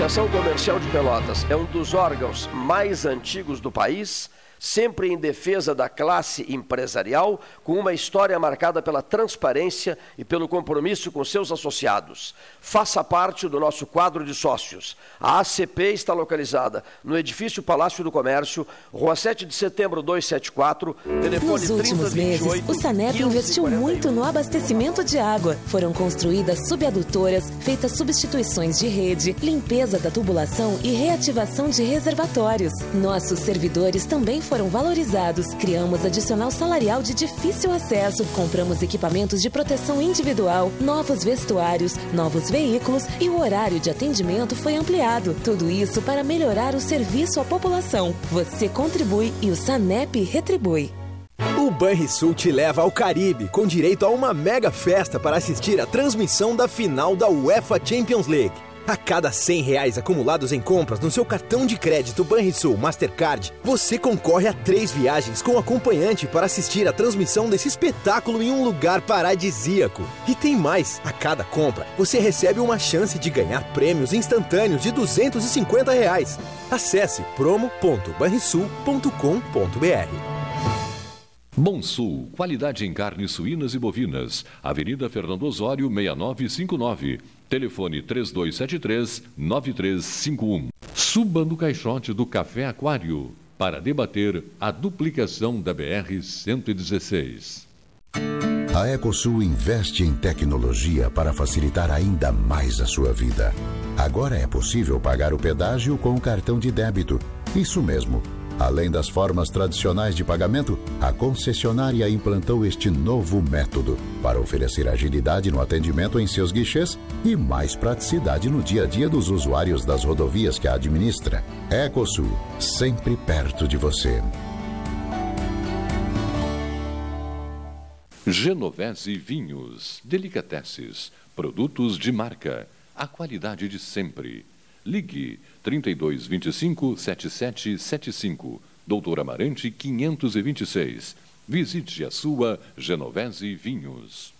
Associação Comercial de Pelotas é um dos órgãos mais antigos do país sempre em defesa da classe empresarial, com uma história marcada pela transparência e pelo compromisso com seus associados. Faça parte do nosso quadro de sócios. A ACP está localizada no edifício Palácio do Comércio, Rua 7 de Setembro 274, telefone Nos últimos 3028 meses, o Sanep investiu 1541. muito no abastecimento de água. Foram construídas subadutoras, feitas substituições de rede, limpeza da tubulação e reativação de reservatórios. Nossos servidores também foram valorizados. Criamos adicional salarial de difícil acesso, compramos equipamentos de proteção individual, novos vestuários, novos veículos e o horário de atendimento foi ampliado. Tudo isso para melhorar o serviço à população. Você contribui e o Sanep retribui. O Banrisul te leva ao Caribe com direito a uma mega festa para assistir a transmissão da final da UEFA Champions League. A cada 100 reais acumulados em compras no seu cartão de crédito Banrisul Mastercard, você concorre a três viagens com acompanhante para assistir a transmissão desse espetáculo em um lugar paradisíaco. E tem mais! A cada compra, você recebe uma chance de ganhar prêmios instantâneos de 250 reais. Acesse promo.banrisul.com.br. Bom Sul, qualidade em carnes suínas e bovinas. Avenida Fernando Osório, 6959. Telefone 3273-9351. Suba no caixote do Café Aquário para debater a duplicação da BR-116. A Ecosul investe em tecnologia para facilitar ainda mais a sua vida. Agora é possível pagar o pedágio com o cartão de débito. Isso mesmo. Além das formas tradicionais de pagamento, a concessionária implantou este novo método para oferecer agilidade no atendimento em seus guichês e mais praticidade no dia a dia dos usuários das rodovias que a administra. Ecosul, sempre perto de você. Genovese Vinhos, Delicateces, produtos de marca, a qualidade de sempre. Ligue 3225 7775, Doutor Amarante 526. Visite a sua Genovese Vinhos.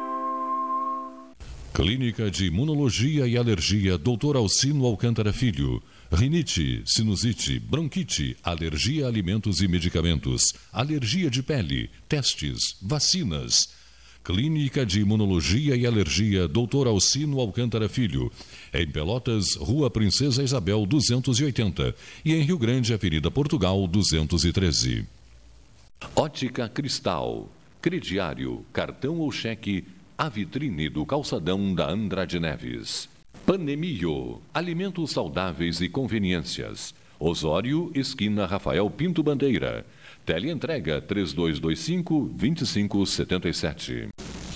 Clínica de Imunologia e Alergia Dr. Alcino Alcântara Filho. Rinite, sinusite, bronquite, alergia a alimentos e medicamentos, alergia de pele, testes, vacinas. Clínica de Imunologia e Alergia Dr. Alcino Alcântara Filho. Em Pelotas, Rua Princesa Isabel 280 e em Rio Grande, Avenida Portugal 213. Ótica Cristal. Crediário, cartão ou cheque a vitrine do calçadão da Andrade Neves. Panemio, alimentos saudáveis e conveniências. Osório, esquina Rafael Pinto Bandeira. Teleentrega 3225-2577.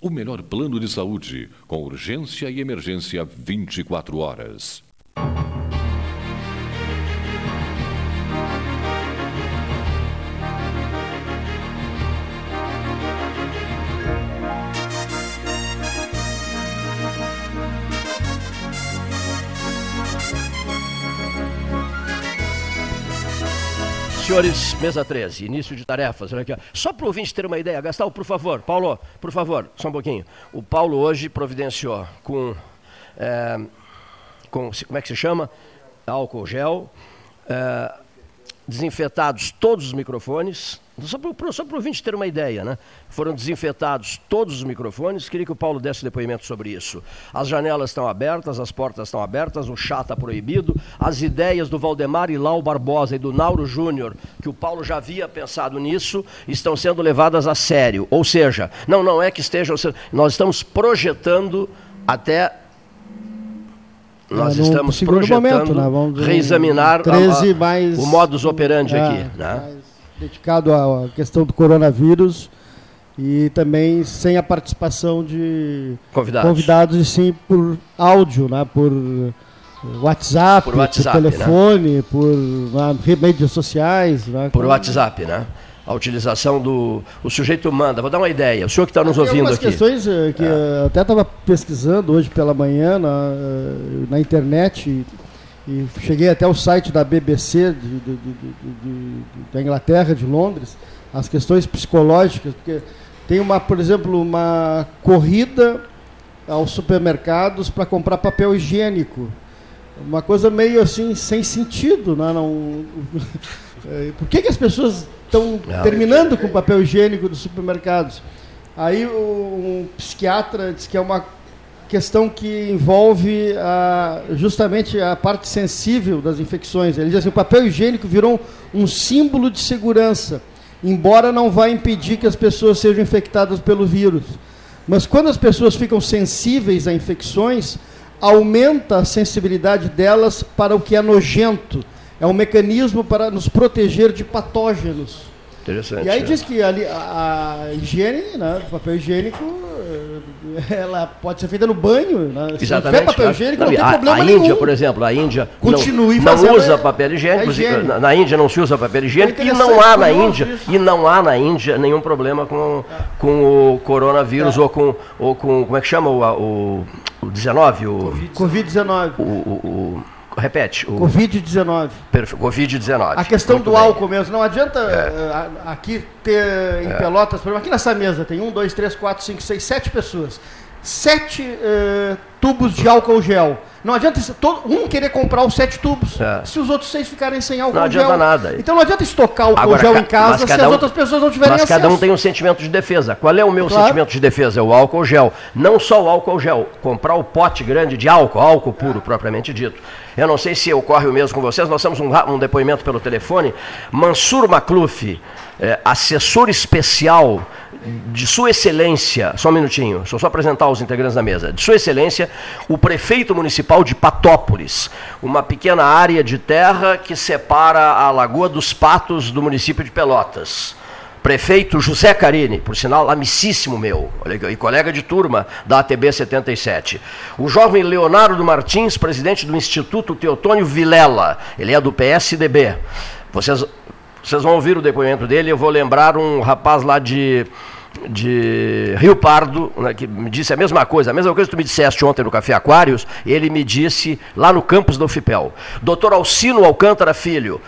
O melhor plano de saúde, com urgência e emergência 24 horas. Senhores, mesa 13, início de tarefas. Olha aqui, Só para o ouvinte ter uma ideia, Gastão, por favor, Paulo, por favor, só um pouquinho. O Paulo hoje providenciou com, é, com como é que se chama? Álcool gel, é, desinfetados todos os microfones, só para o ouvinte ter uma ideia, né? Foram desinfetados todos os microfones. Queria que o Paulo desse depoimento sobre isso. As janelas estão abertas, as portas estão abertas, o chá está proibido. As ideias do Valdemar Ilau Barbosa e do Nauro Júnior, que o Paulo já havia pensado nisso, estão sendo levadas a sério. Ou seja, não, não é que estejam. Nós estamos projetando até nós é, estamos projetando momento, né? reexaminar a, a, mais, o modus operandi é, aqui. Né? Dedicado à questão do coronavírus e também sem a participação de convidados, convidados e sim por áudio, né? por WhatsApp, por, WhatsApp, por né? telefone, né? por né, mídias sociais. Né? Por WhatsApp, né? A utilização do. O sujeito manda. Vou dar uma ideia. O senhor que está nos ouvindo aqui. questões eh, que é. até estava pesquisando hoje pela manhã na, eh, na internet e cheguei até o site da BBC de, de, de, da Inglaterra, de Londres, as questões psicológicas, porque tem uma, por exemplo, uma corrida aos supermercados para comprar papel higiênico. Uma coisa meio assim, sem sentido. Né? Não, por que, que as pessoas estão terminando com papel higiênico dos supermercados? Aí um psiquiatra diz que é uma questão que envolve a, justamente a parte sensível das infecções. Ele diz assim: o papel higiênico virou um símbolo de segurança, embora não vá impedir que as pessoas sejam infectadas pelo vírus. Mas quando as pessoas ficam sensíveis a infecções, aumenta a sensibilidade delas para o que é nojento. É um mecanismo para nos proteger de patógenos. Interessante. E aí né? diz que ali, a, a higiene, né, o papel higiênico, eh, ela pode ser feita no banho. Né? Se Exatamente. papel tá. higiênico, não, não tem a, problema a Índia, nenhum. por exemplo, a Índia Continue não, não usa papel higiênico. Na, na, Índia não se usa papel higiênico e não há na Índia isso. e não há na Índia nenhum problema com, com o coronavírus é. ou com ou com como é que chama o, o, o 19 o Covid-19. o, o Repete. Covid-19. Covid-19. A questão Muito do bem. álcool mesmo. Não adianta é. uh, aqui ter em é. Pelotas, por exemplo, aqui nessa mesa tem um, dois, três, quatro, cinco, seis, sete pessoas. Sete uh, tubos de álcool gel. Não adianta todo, um querer comprar os sete tubos é. se os outros seis ficarem sem álcool gel. Não adianta gel. nada. Então não adianta estocar o álcool gel em casa se as um, outras pessoas não tiverem mas acesso. Mas cada um tem um sentimento de defesa. Qual é o meu claro. sentimento de defesa? É o álcool gel. Não só o álcool gel. Comprar o pote grande de álcool, álcool puro, propriamente dito. Eu não sei se ocorre o mesmo com vocês. Nós temos um, um depoimento pelo telefone. Mansur Macluf, é, assessor especial de Sua Excelência, só um minutinho, deixa eu só apresentar os integrantes da mesa. De Sua Excelência, o prefeito municipal de Patópolis, uma pequena área de terra que separa a Lagoa dos Patos do município de Pelotas prefeito José Carini, por sinal amicíssimo meu, e colega de turma da ATB 77. O jovem Leonardo Martins, presidente do Instituto Teotônio Vilela, ele é do PSDB. Vocês, vocês vão ouvir o depoimento dele, eu vou lembrar um rapaz lá de de Rio Pardo, né, que me disse a mesma coisa, a mesma coisa que tu me disseste ontem no Café Aquários, ele me disse lá no campus da UFIPEL. Doutor Alcino Alcântara Filho,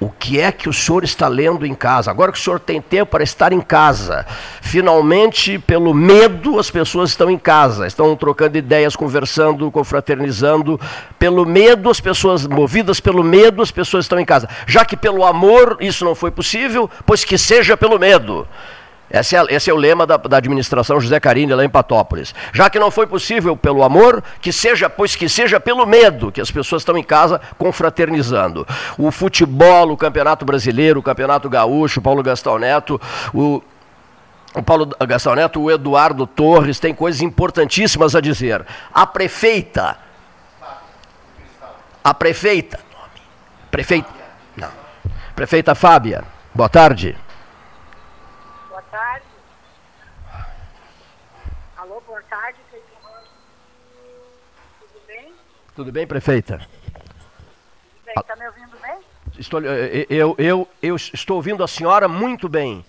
o que é que o senhor está lendo em casa? Agora que o senhor tem tempo para estar em casa. Finalmente, pelo medo, as pessoas estão em casa, estão trocando ideias, conversando, confraternizando. Pelo medo, as pessoas, movidas pelo medo, as pessoas estão em casa. Já que pelo amor isso não foi possível, pois que seja pelo medo. Esse é, esse é, o lema da, da, administração José Carini lá em Patópolis. Já que não foi possível pelo amor, que seja, pois que seja pelo medo, que as pessoas estão em casa confraternizando. O futebol, o Campeonato Brasileiro, o Campeonato Gaúcho, Paulo Gastão Neto, o, o Paulo Gastão Neto, o Eduardo Torres, tem coisas importantíssimas a dizer. A prefeita. A prefeita. Prefeita. Não. Prefeita Fábia. Boa tarde. Tudo bem, prefeita? Está me ouvindo bem? Estou, eh, eu, eu, eu estou ouvindo a senhora muito bem.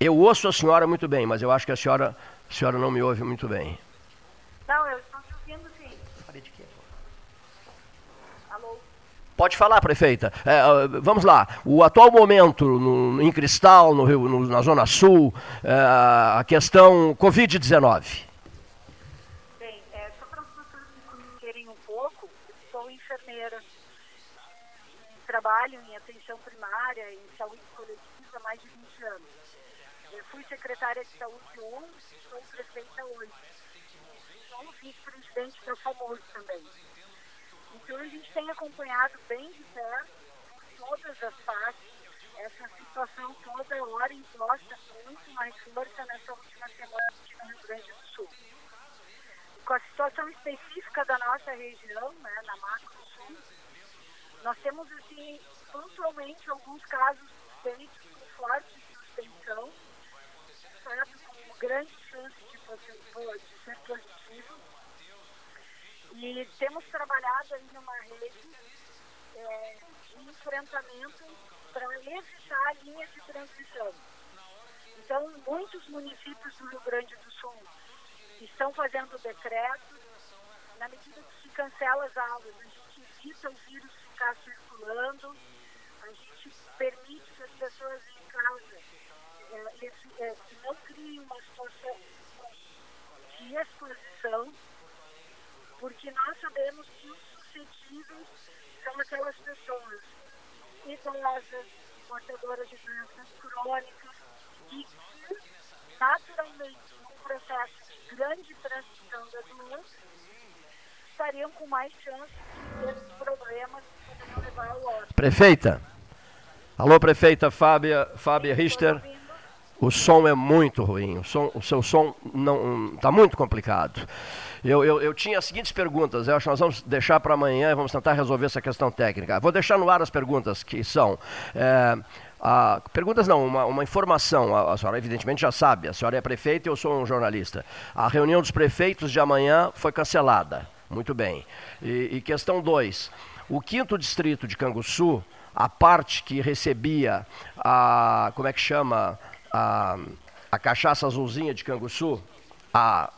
Eu ouço a senhora muito bem, mas eu acho que a senhora, a senhora não me ouve muito bem. Não, eu estou te ouvindo sim. Falei de quê? Alô? Pode falar, prefeita. É, vamos lá. O atual momento no, em Cristal, no Rio, no, na Zona Sul, é, a questão Covid-19. Trabalho em atenção primária, em saúde coletiva há mais de 20 anos. Eu fui secretária de saúde ontem, sou prefeita hoje. Sou vice-presidente da FAMOS também. Então a gente tem acompanhado bem de perto todas as partes essa situação toda hora imposta com muito mais força nessa última semana aqui no Rio Grande do Sul. Com a situação específica da nossa região, né, na Macro nós temos assim, pontualmente alguns casos suspeitos com forte suspensão, sabe, com grande chance de, de ser positivo. E temos trabalhado aí numa rede é, de enfrentamento para evitar a linha de transmissão. Então, muitos municípios do Rio Grande do Sul estão fazendo decretos, na medida que se cancela as aulas, a gente evita o vírus ficar circulando, a gente permite que as pessoas em casa é, é, não criem uma situação de exposição, porque nós sabemos que os suscetíveis são aquelas pessoas idosas, portadoras de doenças crônicas e que, naturalmente, num processo de grande transmissão da doença, estariam com mais chance de ter problemas que poderiam levar ao óbito. Prefeita. Alô, prefeita Fábia, Fábia Richter. O som é muito ruim, o, som, o seu som não está muito complicado. Eu, eu, eu, tinha as seguintes perguntas, eu acho que nós vamos deixar para amanhã e vamos tentar resolver essa questão técnica. Vou deixar no ar as perguntas que são. É, a, perguntas não, uma, uma informação. A, a, senhora evidentemente já sabe, a senhora é prefeita e eu sou um jornalista. A reunião dos prefeitos de amanhã foi cancelada. Muito bem. E, e questão 2. O quinto distrito de Canguçu, a parte que recebia a. como é que chama? A, a cachaça azulzinha de Canguçu, a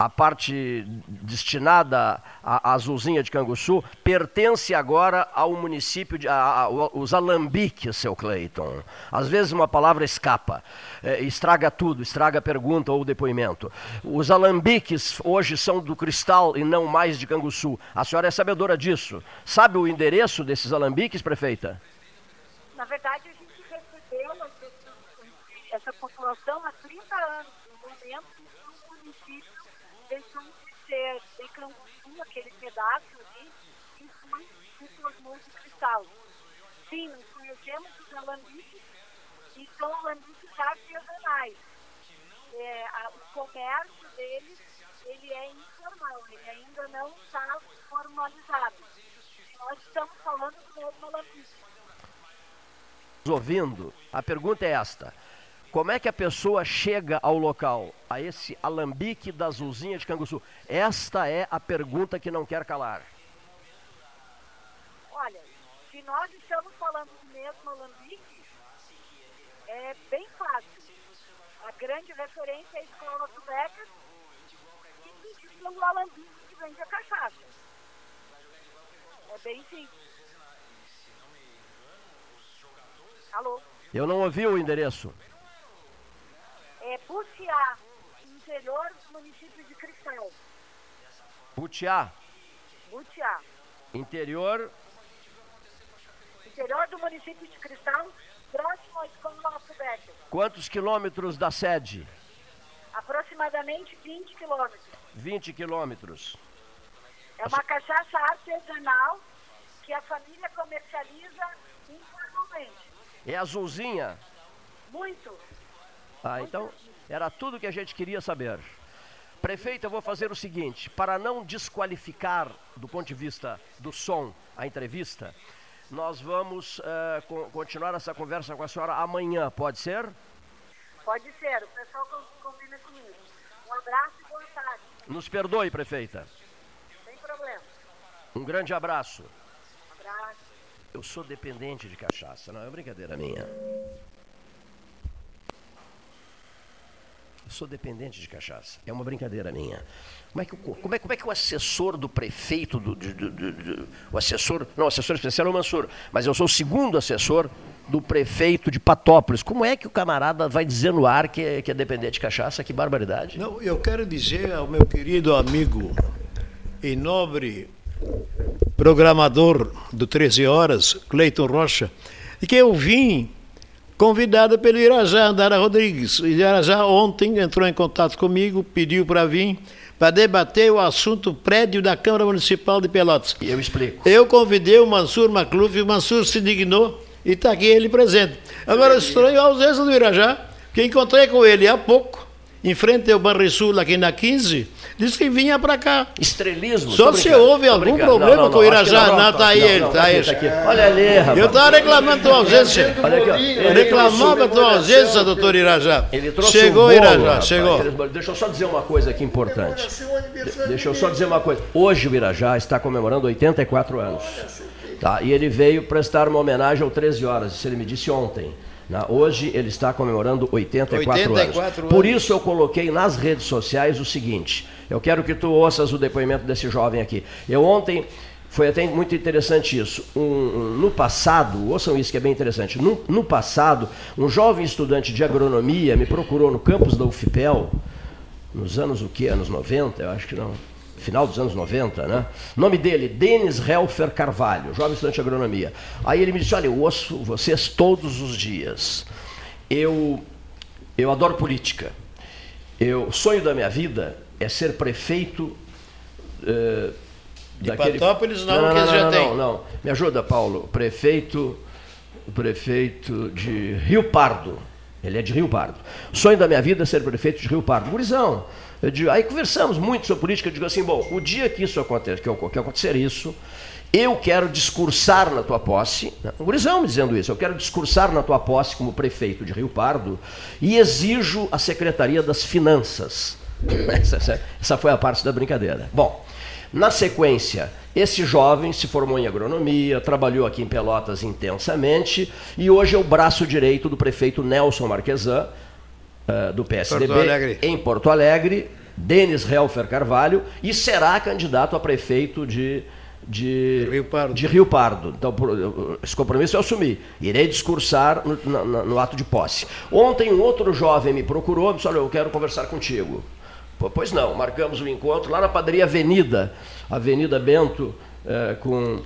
a parte destinada à Azulzinha de Canguçu pertence agora ao município de a, a, os alambiques, seu Cleiton. Às vezes uma palavra escapa, é, estraga tudo, estraga a pergunta ou o depoimento. Os alambiques hoje são do Cristal e não mais de Canguçu. A senhora é sabedora disso. Sabe o endereço desses alambiques, prefeita? Na verdade, a gente recebeu essa população há 30 anos, no momento que o município deixou de ser em Canguçu, aquele pedaço ali, e foi se tornou de cristal. Sim, nós conhecemos os alambiques e são alambiques artesanais. É, a, o comércio deles ele é informal, ele ainda não está formalizado. Nós estamos falando do mesmo alambique. Ouvindo, a pergunta é esta. Como é que a pessoa chega ao local, a esse alambique da Azulzinha de Canguçu? Esta é a pergunta que não quer calar. Olha, se nós estamos falando do mesmo alambique, é bem fácil. A grande referência é a escola do Becas, que diz o alambique que vende a cachaça. É bem simples. Alô? Eu não ouvi o endereço é Butiá, interior do município de Cristal. Butiá? Butiá. Interior? Interior do município de Cristal, próximo à escola Alfabeto. Quantos quilômetros da sede? Aproximadamente 20 quilômetros. 20 quilômetros. É uma cachaça artesanal que a família comercializa informalmente. É azulzinha? Muito. Ah, então era tudo que a gente queria saber. Prefeito, eu vou fazer o seguinte: para não desqualificar do ponto de vista do som a entrevista, nós vamos uh, co continuar essa conversa com a senhora amanhã, pode ser? Pode ser, o pessoal combina comigo. Um abraço e boa tarde. Nos perdoe, prefeita. Sem problema. Um grande abraço. Um abraço. Eu sou dependente de cachaça, não é brincadeira minha. Sou dependente de cachaça. É uma brincadeira minha. Como é que, como é, como é que o assessor do prefeito, do, de- de- o assessor, não, o assessor especial é o Mansur, mas eu sou o segundo assessor do prefeito de Patópolis. Como é que o camarada vai dizer no ar que é, que é dependente de cachaça? Que barbaridade. Não, eu quero dizer ao meu querido amigo e nobre programador do 13 Horas, Cleiton Rocha, que eu vim convidado pelo Irajá Andara Rodrigues. O Irajá ontem entrou em contato comigo, pediu para vir para debater o assunto prédio da Câmara Municipal de Pelotas. Eu explico. Eu convidei o Mansur Macluf, o Mansur se dignou e está aqui ele presente. Agora, estranho a ausência do Irajá, que encontrei com ele há pouco, em frente ao Banrisul, aqui na 15, disse que vinha para cá. Estrelismo. Só se houve algum brincando. problema Não, não, com o Irajá. não, Não, tá aí ele, tá aqui. Olha ali, rapaz. Eu estava reclamando tua ausência. Olha aqui, ó. Reclamava tua ausência, doutor Irajá. Ele trouxe Chegou, um bolo, Irajá, rapaz. chegou. Deixa eu só dizer uma coisa aqui importante. De- Deixa eu só dizer uma coisa. Hoje o Irajá está comemorando 84 anos. Tá? E ele veio prestar uma homenagem ao 13 horas, isso ele me disse ontem. Hoje ele está comemorando 84, 84 anos. Por isso eu coloquei nas redes sociais o seguinte: eu quero que tu ouças o depoimento desse jovem aqui. Eu ontem. Foi até muito interessante isso. Um- um- no passado, ouçam isso que é bem interessante. No, no passado, um jovem estudante de agronomia me procurou no campus da UFPEL, nos anos o quê? Anos 90, eu acho que não. Final dos anos 90, né? Nome dele, Denis Helfer Carvalho, jovem estudante de agronomia. Aí ele me disse: Olha, eu ouço vocês todos os dias. Eu, eu adoro política. Eu, o sonho da minha vida é ser prefeito. eh, De Patópolis, não, não, que não, já não, tem. não, não. Me ajuda, Paulo. Prefeito, prefeito de Rio Pardo. Ele é de Rio Pardo. O sonho da minha vida é ser prefeito de Rio Pardo. Gurizão. Digo, aí conversamos muito sobre política. Eu digo assim, bom, o dia que isso acontecer, que, que acontecer isso, eu quero discursar na tua posse. né? Um gurizão dizendo isso. Eu quero discursar na tua posse como prefeito de Rio Pardo e exijo a Secretaria das Finanças. Essa, essa- essa foi a parte da brincadeira. Bom, na sequência, esse jovem se formou em agronomia, trabalhou aqui em Pelotas intensamente e hoje é o braço direito do prefeito Nelson Marquesan, eh, do PSDB, Porto em Porto Alegre, Denis Helfer Carvalho, e será candidato a prefeito de, de, Rio Pardo. de Rio Pardo. Então, por- esse compromisso eu assumi. Irei discursar no, na- na- no ato de posse. Ontem, um outro jovem me procurou e disse: Olha, eu quero conversar contigo. Pois não, marcamos o encontro lá na padaria Avenida, Avenida Bento, eh, com,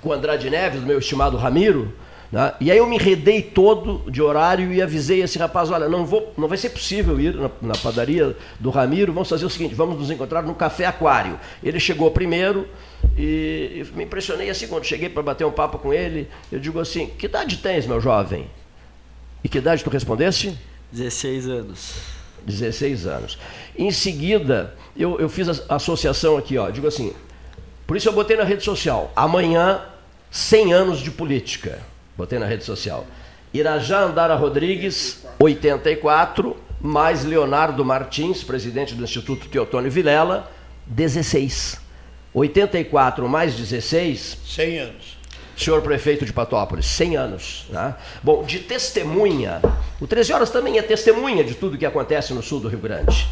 com Andrade Neves, meu estimado Ramiro. Né? E aí eu me enredei todo de horário e avisei esse rapaz, olha, não, vou, não vai ser possível ir na, na padaria do Ramiro, vamos fazer o seguinte, vamos nos encontrar no Café Aquário. Ele chegou primeiro e, e me impressionei assim, quando cheguei para bater um papo com ele, eu digo assim, que idade tens, meu jovem? E que idade tu respondeste? 16 anos. 16 anos. Em seguida, eu, eu fiz a associação aqui, ó. Digo assim, por isso eu botei na rede social. Amanhã, 100 anos de política. Botei na rede social. Irajá Andara Rodrigues, 84, mais Leonardo Martins, presidente do Instituto Teotônio Vilela, 16. 84 mais 16, 100 anos. senhor prefeito de Patópolis, 100 anos. Né? Bom, de testemunha, o 13 Horas também é testemunha de tudo que acontece no sul do Rio Grande.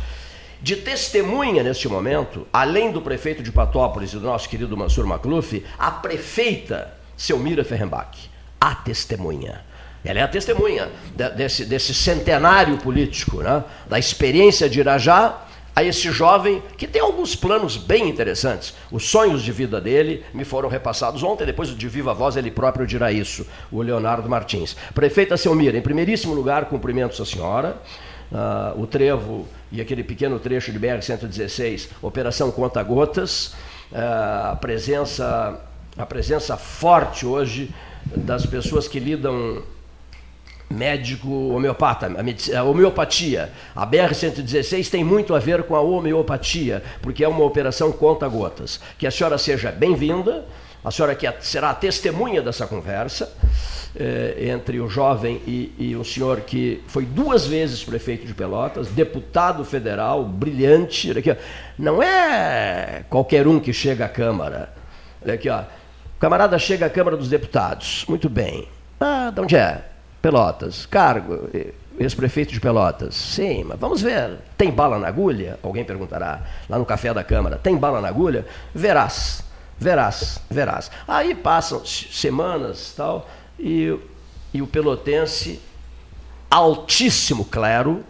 De testemunha neste momento, além do prefeito de Patópolis e do nosso querido Mansur Macluf, a prefeita Selmira Ferrenbach, a testemunha. Ela é a testemunha de- desse, desse centenário político, né? da experiência de Irajá a esse jovem que tem alguns planos bem interessantes. Os sonhos de vida dele me foram repassados ontem, depois de viva voz ele próprio dirá isso, o Leonardo Martins. Prefeita Selmira, em primeiríssimo lugar, cumprimentos à senhora. Ah, o trevo e aquele pequeno trecho de BR-116, Operação Conta Gotas, Ah, a presença, a presença forte hoje das pessoas que lidam médico homeopata, a, homeopatia. A BR-116 tem muito a ver com a homeopatia, porque é uma operação conta-gotas. Que a senhora seja bem-vinda, a senhora que é- será a testemunha dessa conversa eh, entre o jovem e, e o senhor que foi duas vezes prefeito de Pelotas, deputado federal, brilhante. Aqui, ó. Não é qualquer um que chega à Câmara. Aqui, ó. O camarada chega à Câmara dos Deputados. Muito bem. Ah, de onde é? Pelotas. Cargo. eh, ex-prefeito de Pelotas. Sim, mas vamos ver. Tem bala na agulha? Alguém perguntará. Lá no café da Câmara. Tem bala na agulha? Verás. Verás, verás. Aí passam semanas tal, e, e o pelotense, altíssimo clero,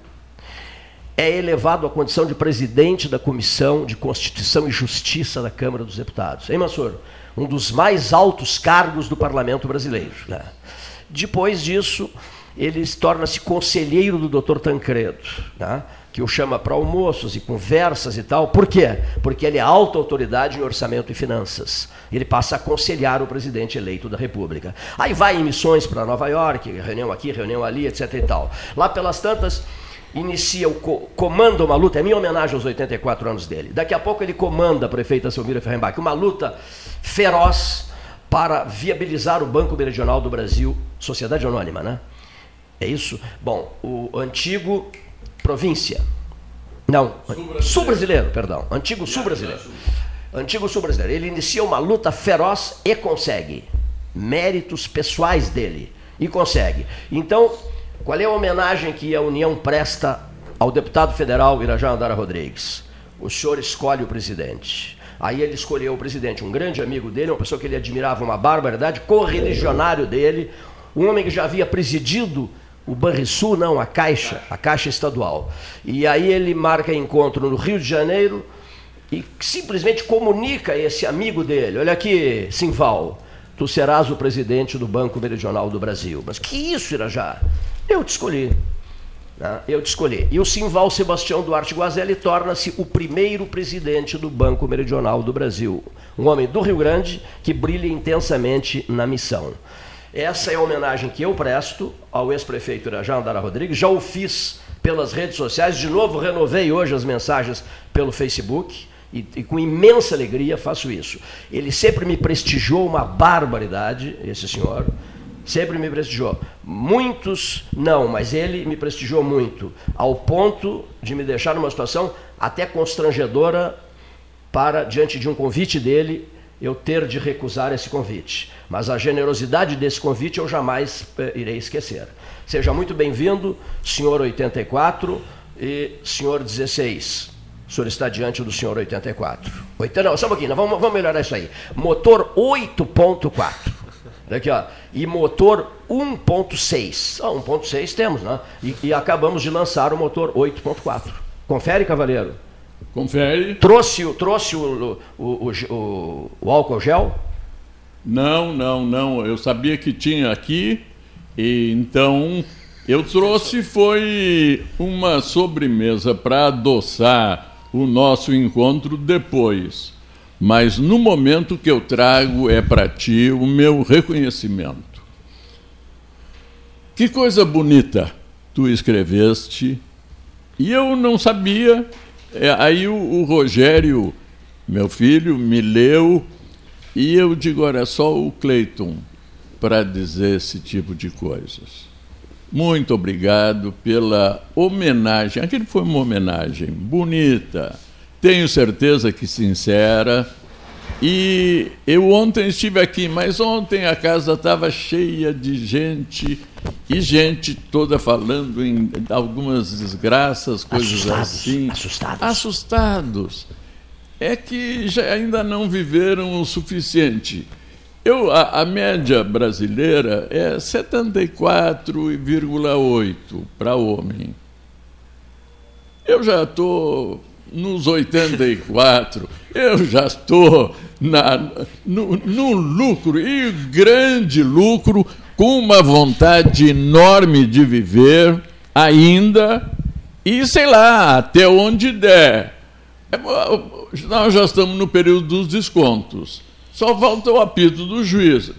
é elevado à condição de presidente da Comissão de Constituição e Justiça da Câmara dos Deputados. Hein, Mansur? Um dos mais altos cargos do parlamento brasileiro. Né? Depois disso, ele torna-se conselheiro do doutor Tancredo, né? que o chama para almoços e conversas e tal. Por quê? Porque ele é alta autoridade em orçamento e finanças. Ele passa a aconselhar o presidente eleito da República. Aí vai em missões para Nova York, reunião aqui, reunião ali, etc. e tal. Lá pelas tantas, inicia o co comanda uma luta, é minha homenagem aos 84 anos dele. Daqui a pouco ele comanda a prefeita Silvira Ferrenbach, uma luta feroz para viabilizar o Banco Meridional do Brasil, sociedade anônima, né? É isso? Bom, o antigo província. Não, sul-brasileiro, perdão. Antigo sul-brasileiro. Antigo sul-brasileiro. Ele inicia uma luta feroz e consegue. Méritos pessoais dele. E consegue. Então, qual é a homenagem que a União presta ao deputado federal Irajá Andara Rodrigues? O senhor escolhe o presidente. Aí ele escolheu o presidente, um grande amigo dele, uma pessoa que ele admirava, uma barbaridade, correligionário dele, um homem que já havia presidido o Banrisul, não, a Caixa, a Caixa Estadual. E aí ele marca encontro no Rio de Janeiro e simplesmente comunica a esse amigo dele: olha aqui, Simval, tu serás o presidente do Banco Meridional do Brasil. Mas que isso, Irajá? Eu te escolhi. Né? Eu te escolhi. E o Simval Sebastião Duarte Guazelli torna-se o primeiro presidente do Banco Meridional do Brasil. Um homem do Rio Grande que brilha intensamente na missão. Essa é a homenagem que eu presto ao ex-prefeito Irajá Andara Rodrigues. Já o fiz pelas redes sociais. De novo, renovei hoje as mensagens pelo Facebook. E, e, com imensa alegria faço isso. Ele sempre me prestigiou uma barbaridade, esse senhor sempre me prestigiou. Muitos não, mas ele me prestigiou muito, ao ponto de me deixar numa situação até constrangedora para, diante de um convite dele, eu ter de recusar esse convite. Mas a generosidade desse convite eu jamais eh, irei esquecer. Seja muito bem-vindo, senhor 84 e senhor 16. O senhor está diante do senhor 84. Oito, não, só um pouquinho, vamos, vamos melhorar isso aí. Motor 8.4. Aqui, ó. E motor 1.6. Ah, 1.6 temos, né? E, e, acabamos de lançar o motor 8.4. Confere, cavaleiro? Confere. Trouxe, trouxe o, o, o, o, o álcool gel? Não, não, não. Eu sabia que tinha aqui, e então eu trouxe foi uma sobremesa para adoçar o nosso encontro depois mas no momento que eu trago é para ti o meu reconhecimento. Que coisa bonita tu escreveste, e eu não sabia. É, aí o, o Rogério, meu filho, me leu, e eu digo: olha, só o Cleiton para dizer esse tipo de coisas. Muito obrigado pela homenagem. Aquilo foi uma homenagem bonita tenho certeza que sincera. E eu ontem estive aqui, mas ontem a casa estava cheia de gente e gente toda falando em algumas desgraças, coisas assustados, assim. Assustados. Assustados. É que já ainda não viveram o suficiente. Eu, a, a média brasileira é 74,8 para homem. Eu já estou nos 84, eu já estou na, no, no lucro, e grande lucro, com uma vontade enorme de viver ainda, e sei lá, até onde der. É, nós já estamos no período dos descontos. Só falta o apito do juiz.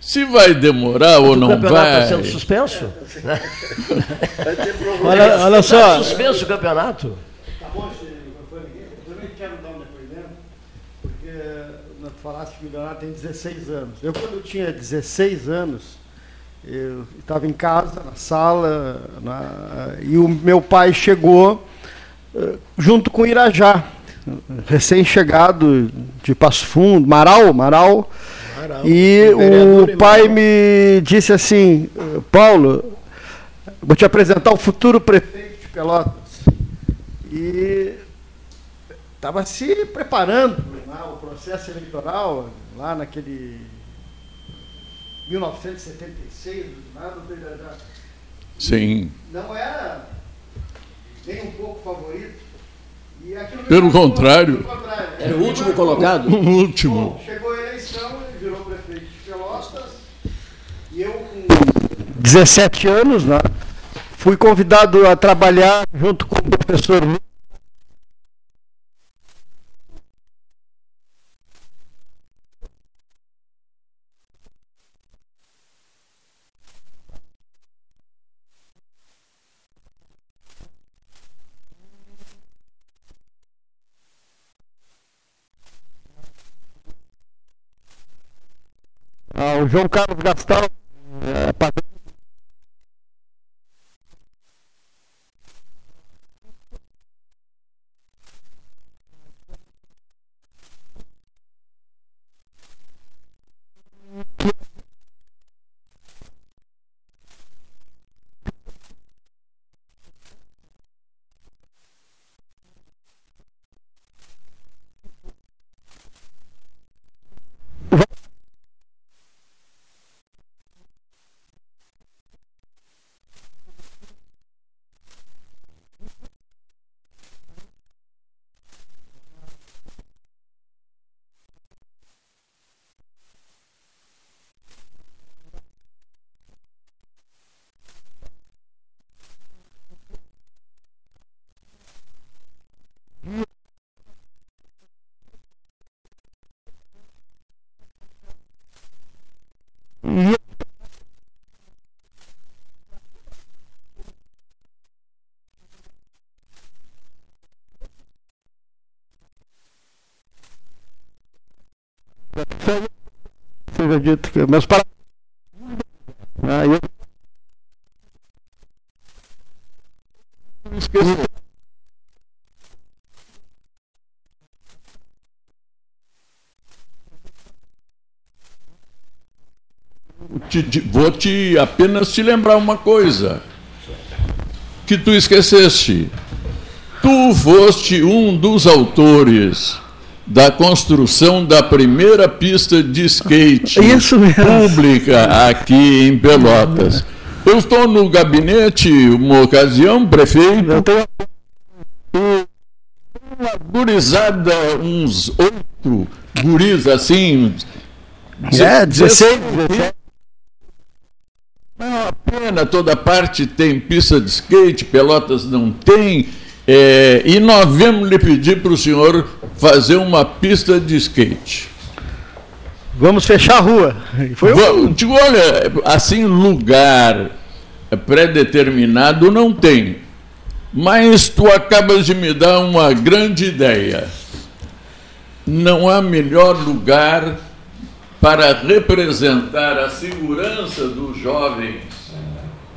Se vai demorar ou não vai. O campeonato está sendo suspenso? olha, olha só. Está suspenso o campeonato? falasse que o Leonardo tem 16 anos. Eu, quando eu tinha 16 anos, eu estava em casa, na sala, na, e o meu pai chegou uh, junto com o Irajá, recém-chegado de Passo Fundo, Marau, Marau. Marau e o pai me disse assim, Paulo, vou te apresentar o futuro prefeito de Pelotas. E estava se preparando né, o processo eleitoral lá naquele 1976, nada Sim. Não era nem um pouco favorito. Pelo contrário. Pelo contrário. Era o último colocado? O último. Bom, chegou a eleição, ele virou prefeito de Pelotas. E eu, com 17 anos, né, fui convidado a trabalhar junto com o professor Ah, o João Carlos Gastão, é, seja dito que. Ah, eu... Esqueci. Vou te apenas te lembrar uma coisa que tu esqueceste. Tu foste um dos autores da construção da primeira pista de skate pública aqui em Pelotas. Eu estou no gabinete, uma ocasião, prefeito, uma gurizada, uns oito guris assim. É, 16, 17. Não, é a pena, toda parte tem pista de skate, Pelotas não tem. É, e nós viemos lhe pedir para o senhor fazer uma pista de skate. Vamos fechar a rua. Foi. Digo, olha, assim, lugar pré-determinado não tem. Mas tu acabas de me dar uma grande ideia. Não há melhor lugar para representar a segurança dos jovens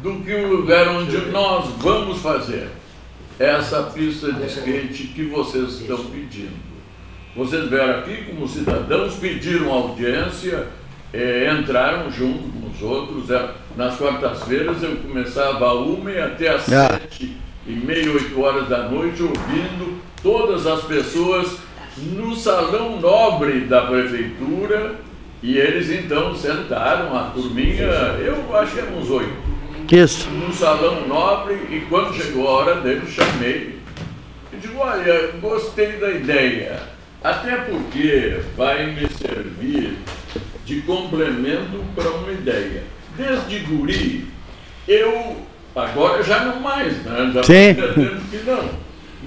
do que o lugar onde nós vamos fazer essa pista de skate que vocês estão pedindo. Vocês vieram aqui como cidadãos, pediram audiência, é, entraram junto com os outros. É, nas quartas-feiras eu começava a uma e até às ah. sete e meia, oito horas da noite, ouvindo todas as pessoas no salão nobre da prefeitura. E eles então sentaram, a turminha, eu acho que eram uns oito No salão nobre, e quando chegou a hora dele, chamei. E digo, olha, gostei da ideia. Até porque vai me servir de complemento para uma ideia. Desde guri, eu, agora já não mais, né? Já Sim. que não.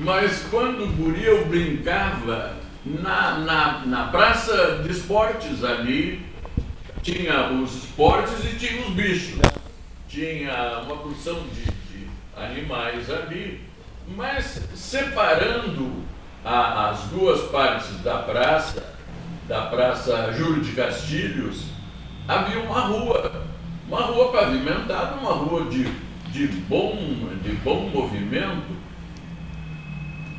Mas quando guri eu brincava na, na, na praça de esportes ali, tinha os esportes e tinha os bichos tinha uma porção de, de animais ali, mas separando a, as duas partes da praça, da Praça Júlio de Castilhos, havia uma rua, uma rua pavimentada, uma rua de, de, bom, de bom movimento.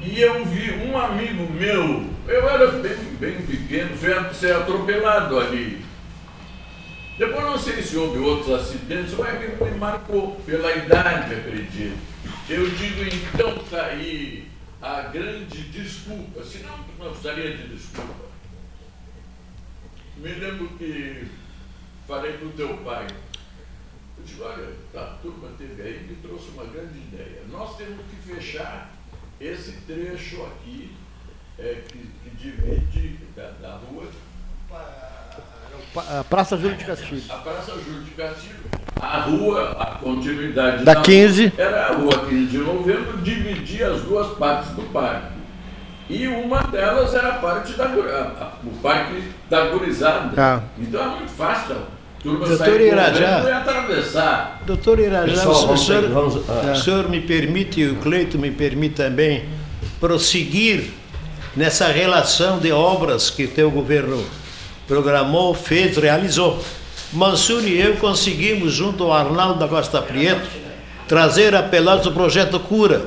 E eu vi um amigo meu, eu era bem, bem pequeno, ser atropelado ali. Depois não sei se houve outros acidentes, mas me, me marcou pela idade, acredito. Eu digo, então está aí a grande desculpa, senão não precisaria de desculpa. Me lembro que falei para o teu pai, eu digo, olha, a turma teve aí me trouxe uma grande ideia. Nós temos que fechar esse trecho aqui é, que, que divide da, da rua a Praça Júlio de Castilho. A Praça Júlio de Castilho. A rua, a continuidade da, da 15. Era a rua 15 de novembro, dividia as duas partes do parque. E uma delas era a parte da a, a, o parque da gurizada. Ah. Então é muito fácil. Turma Doutor Irajá, e atravessar. Doutor Irajá, Pessoal, o, senhor, vamos, ah. o senhor me permite, e o Cleito me permite também, prosseguir nessa relação de obras que o teu governo programou, fez, realizou. Mansur e eu conseguimos, junto ao Arnaldo da Costa Prieto, trazer a Pelotas o projeto Cura.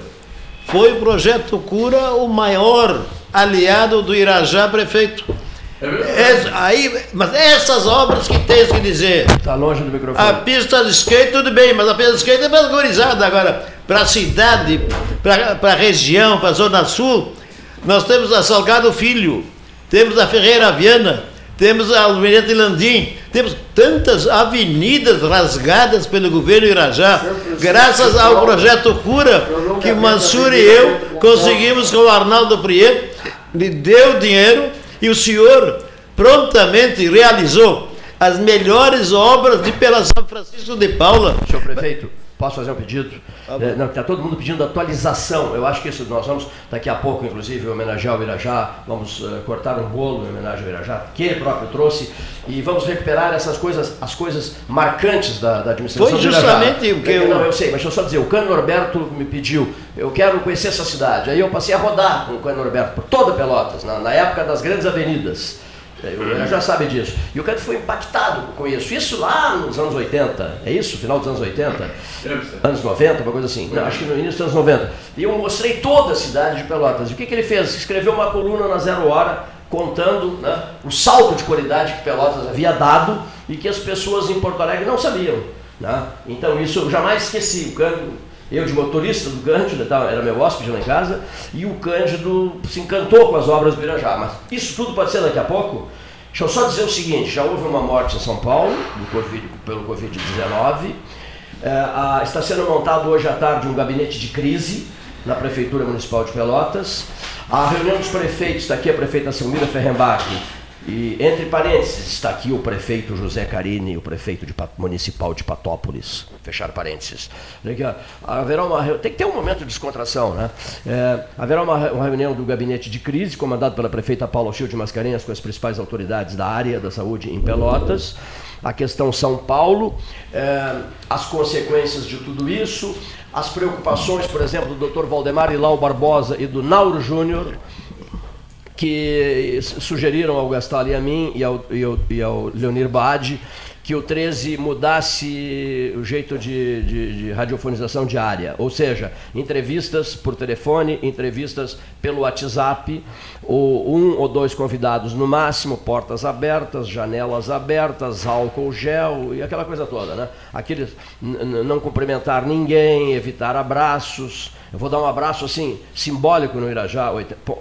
Foi o projeto Cura o maior aliado do Irajá prefeito. É aí, mas essas obras que tens que dizer. Está longe do microfone. A pista de skate, tudo bem, mas a pista de skate é valorizada agora. Para a cidade, para a região, para a Zona Sul, nós temos a Salgado Filho, temos a Ferreira Viana, temos a Almirante Landim, temos tantas avenidas rasgadas pelo governo Irajá, graças ao projeto Cura, que Mansur e eu conseguimos com o Arnaldo Prieto, lhe deu dinheiro e o senhor prontamente realizou as melhores obras de pela São Francisco de Paula. Senhor prefeito, posso fazer um pedido? Tá é, não, está todo mundo pedindo atualização. Eu acho que isso nós vamos, daqui a pouco, inclusive, homenagear o Irajá, vamos uh, cortar um bolo em homenagem ao Irajá, que ele próprio trouxe, e vamos recuperar essas coisas, as coisas marcantes da, da administração Foi justamente o que eu... Não, eu sei, mas deixa eu só dizer, o Cano Norberto me pediu, eu quero conhecer essa cidade. Aí eu passei a rodar com o Cano Norberto por toda Pelotas, na, na época das grandes avenidas. Ele já sabe disso. E o Kant foi impactado com isso. Isso lá nos anos 80, é isso? Final dos anos 80? Anos 90, uma coisa assim. Não, acho que no início dos anos 90. E eu mostrei toda a cidade de Pelotas. E o que, que ele fez? Escreveu uma coluna na Zero Hora contando né, o salto de qualidade que Pelotas havia dado e que as pessoas em Porto Alegre não sabiam. Né? Então isso eu jamais esqueci. O Cândido, eu de motorista do Cândido, era meu hóspede lá em casa, e o Cândido se encantou com as obras do Irajá. Mas isso tudo pode ser daqui a pouco? Deixa eu só dizer o seguinte: já houve uma morte em São Paulo COVID, pelo Covid-19. É, está sendo montado hoje à tarde um gabinete de crise na Prefeitura Municipal de Pelotas. A reunião dos prefeitos, está aqui a prefeita Silmira Ferrembach, e, entre parênteses, está aqui o prefeito José Carini, o prefeito de, municipal de Patópolis. Fechar parênteses. Haverá uma, tem que ter um momento de descontração, né? É, haverá uma, uma, reunião do gabinete de crise, comandado pela prefeita Paula Chil de Mascarenhas, com as principais autoridades da área da saúde em Pelotas. A questão São Paulo, é, as consequências de tudo isso, as preocupações, por exemplo, do Dr. Valdemar Ilau Barbosa e do Nauro Júnior que sugeriram ao Gastal e a mim e ao, e ao, e ao Leonir Bade que o 13 mudasse o jeito de, de, de, radiofonização diária, ou seja, entrevistas por telefone, entrevistas pelo WhatsApp, ou um ou dois convidados no máximo, portas abertas, janelas abertas, álcool gel e aquela coisa toda, né? Aqueles não cumprimentar ninguém, evitar abraços. Eu vou dar um abraço assim simbólico no Irajá,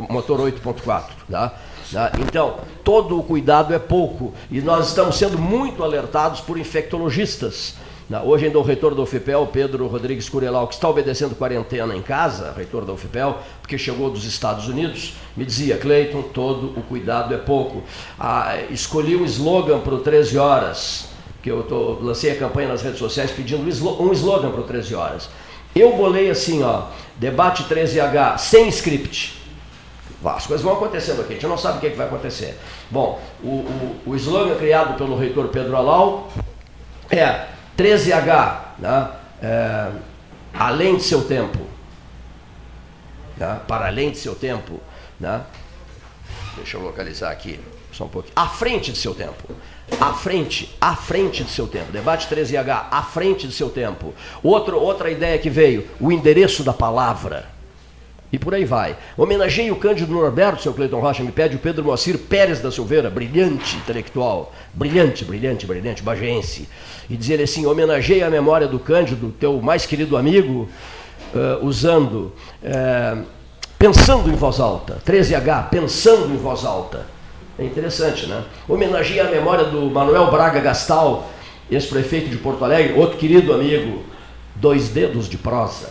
motor 8.4, tá? Tá? Então, todo o cuidado é pouco e nós estamos sendo muito alertados por infectologistas. Tá? Hoje ainda o reitor da UFPEL, Pedro Rodrigues Curelau, que está obedecendo quarentena em casa, reitor da UFPEL, porque chegou dos Estados Unidos, me dizia, Cleiton, todo o cuidado é pouco. Ah, escolhi um slogan para o 13 horas, que eu tô, lancei a campanha nas redes sociais pedindo um slogan para o 13 horas. Eu bolei assim, ó, debate 13H, sem script. As coisas vão acontecendo aqui, a gente não sabe o que, é que vai acontecer. Bom, o, o, o slogan criado pelo reitor Pedro Alau é 13H, né? É, além de seu tempo. Né? Para além de seu tempo. Né? Deixa eu localizar aqui, só um pouquinho. À frente de seu tempo. À frente, à frente de seu tempo. Debate 13H, à frente de seu tempo. Outro, outra ideia que veio, o endereço da palavra. E por aí vai. Homenageie o Cândido Norberto, seu Cleiton Rocha, me pede o Pedro Moacir Pérez da Silveira, brilhante intelectual, brilhante, brilhante, brilhante, bagense. E dizer assim, homenageie a memória do Cândido, teu mais querido amigo, uh, usando, uh, pensando em voz alta, 13H, pensando em voz alta. É interessante, né? Homenageie a memória do Manuel Braga Gastal, ex-prefeito de Porto Alegre, outro querido amigo, dois dedos de prosa.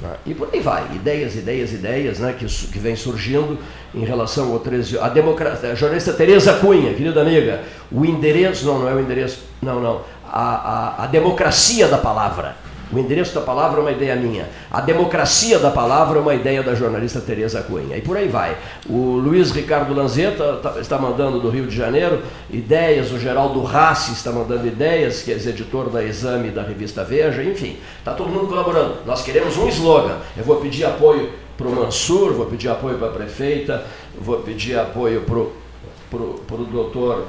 Né? E por aí vai, ideias, ideias, ideias né, que, que vem surgindo em relação ao 13. A, democracia, a jornalista Tereza Cunha, querida amiga, o endereço, não, não é o endereço, não, não, a, a, a democracia da palavra. O endereço da palavra é uma ideia minha. A democracia da palavra é uma ideia da jornalista Tereza Cunha. E por aí vai. O Luiz Ricardo Lanzetta tá, está mandando do Rio de Janeiro ideias, o Geraldo Rassi está mandando ideias, que é editor da Exame da revista Veja, enfim, está todo mundo colaborando. Nós queremos um slogan. Eu vou pedir apoio para o Mansur, vou pedir apoio para a prefeita, vou pedir apoio para o doutor